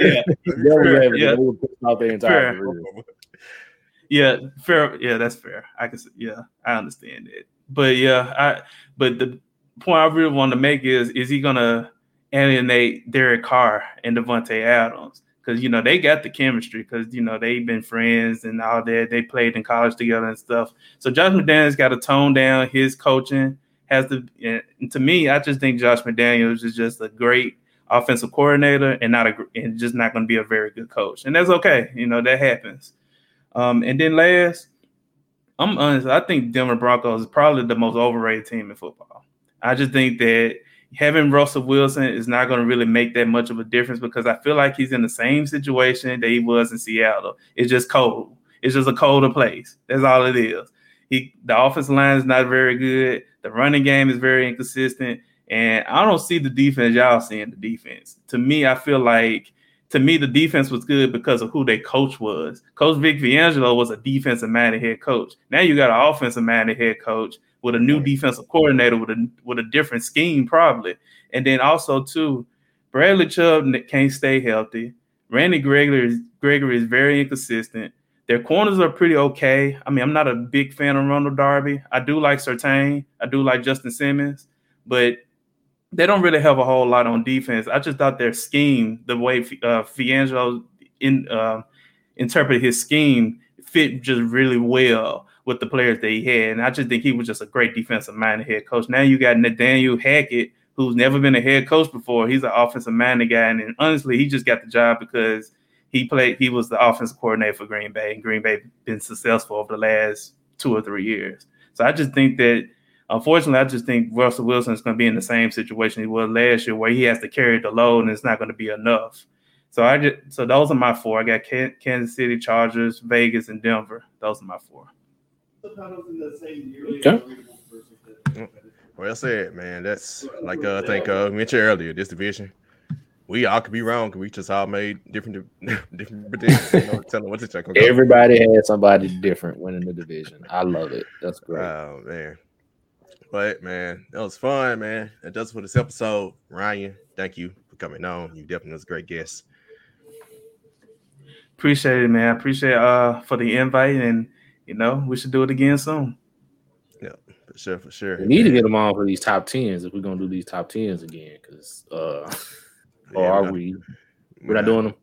yeah. yeah. pissed off their entire fair. career. Yeah, fair. Yeah, that's fair. I can. Yeah, I understand it but yeah, I but the point I really want to make is is he gonna alienate Derek Carr and Davante Adams? Because you know they got the chemistry because you know they've been friends and all that. They played in college together and stuff. So Josh McDaniels got to tone down his coaching. Has to to me, I just think Josh McDaniels is just a great offensive coordinator and not a and just not going to be a very good coach. And that's okay. You know that happens. Um, and then last, I'm honest. I think Denver Broncos is probably the most overrated team in football. I just think that having Russell Wilson is not going to really make that much of a difference because I feel like he's in the same situation that he was in Seattle. It's just cold. It's just a colder place. That's all it is. He the offensive line is not very good. The running game is very inconsistent, and I don't see the defense y'all seeing the defense. To me, I feel like to me, the defense was good because of who their coach was. Coach Vic Fangio was a defensive minded head coach. Now you got an offensive minded head coach with a new defensive coordinator with a with a different scheme, probably. And then also too, Bradley Chubb can't stay healthy. Randy Gregory is, Gregory is very inconsistent. Their corners are pretty okay. I mean, I'm not a big fan of Ronald Darby. I do like Surtain. I do like Justin Simmons, but they don't really have a whole lot on defense. I just thought their scheme, the way uh, Fangio in uh, interpreted his scheme, fit just really well with the players that he had. And I just think he was just a great defensive minded head coach. Now you got Nathaniel Hackett, who's never been a head coach before. He's an offensive minded guy, and honestly, he just got the job because he played. He was the offensive coordinator for Green Bay, and Green Bay been successful over the last two or three years. So I just think that Unfortunately, I just think Russell Wilson is going to be in the same situation he was last year, where he has to carry the load and it's not going to be enough. So I just so those are my four. I got Kansas City, Chargers, Vegas, and Denver. Those are my four. Okay. Well said, man. That's like uh, I think uh, mentioned earlier. This division, we all could be wrong because we just all made different different predictions. You know, tell them what to check. Everybody had somebody different winning the division. I love it. That's great. Oh man. But man, that was fun, man. And just for this episode, Ryan, thank you for coming on. You definitely was a great guest. Appreciate it, man. I appreciate uh for the invite, and you know we should do it again soon. Yeah, for sure, for sure. We need to get them on for these top tens if we're gonna do these top tens again, because uh, yeah, or are we? We're not doing them.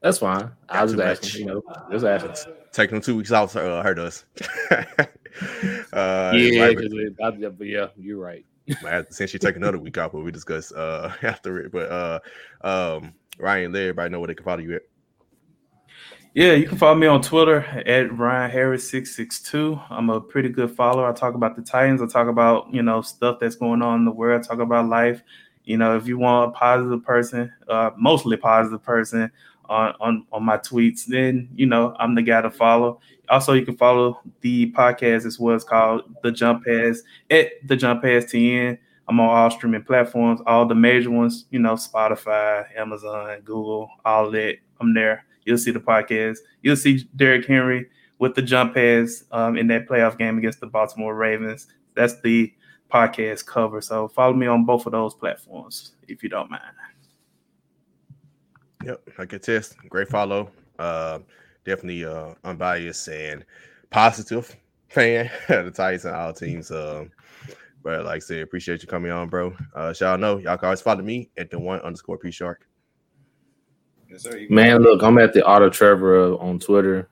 That's fine. I was just asking, you know, just asking. Taking them two weeks off uh, hurt us. uh, yeah, right, but yeah, you're right. since you take another week off, but we discuss uh after it. But uh um Ryan, let everybody know where they can follow you at. Yeah, you can follow me on Twitter at Ryan Harris six six two. I'm a pretty good follower. I talk about the Titans. I talk about you know stuff that's going on in the world. I talk about life. You know, if you want a positive person, uh, mostly positive person, on, on on my tweets, then you know I'm the guy to follow. Also, you can follow the podcast as well. It's called The Jump Pass at The Jump Pass TN. I'm on all streaming platforms, all the major ones, you know, Spotify, Amazon, Google, all that. I'm there. You'll see the podcast. You'll see Derrick Henry with the jump pass um, in that playoff game against the Baltimore Ravens. That's the podcast cover. So follow me on both of those platforms if you don't mind. Yep, I can test. Great follow. Uh, definitely uh, unbiased and positive fan of the Titans and all teams. Um, but like I said, appreciate you coming on, bro. Uh, y'all know y'all can always follow me at the one underscore P Shark. Yes, sir. Man, look, I'm at the Auto Trevor on Twitter.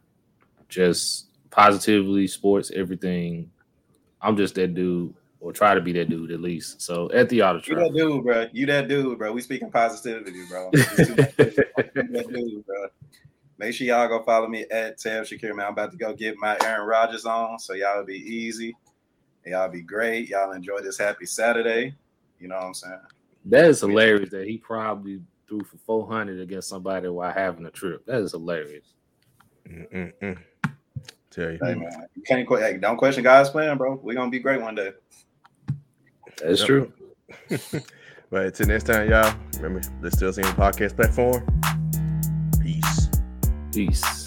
Just positively sports everything. I'm just that dude, or try to be that dude at least. So at the Auto You that dude, bro. You that dude, bro. We speaking positivity, bro. You that dude, bro. Make sure y'all go follow me at Tab Shakir, man. I'm about to go get my Aaron Rodgers on, so y'all be easy. Y'all be great. Y'all enjoy this happy Saturday. You know what I'm saying? That is hilarious that he probably threw for 400 against somebody while having a trip. That is hilarious. Mm-mm-mm. Tell you, Hey, man. You can't que- hey, don't question God's plan, bro. We're gonna be great one day. That's Yep. true. but until next time, y'all. Remember, let's still see the podcast platform. Peace. Peace.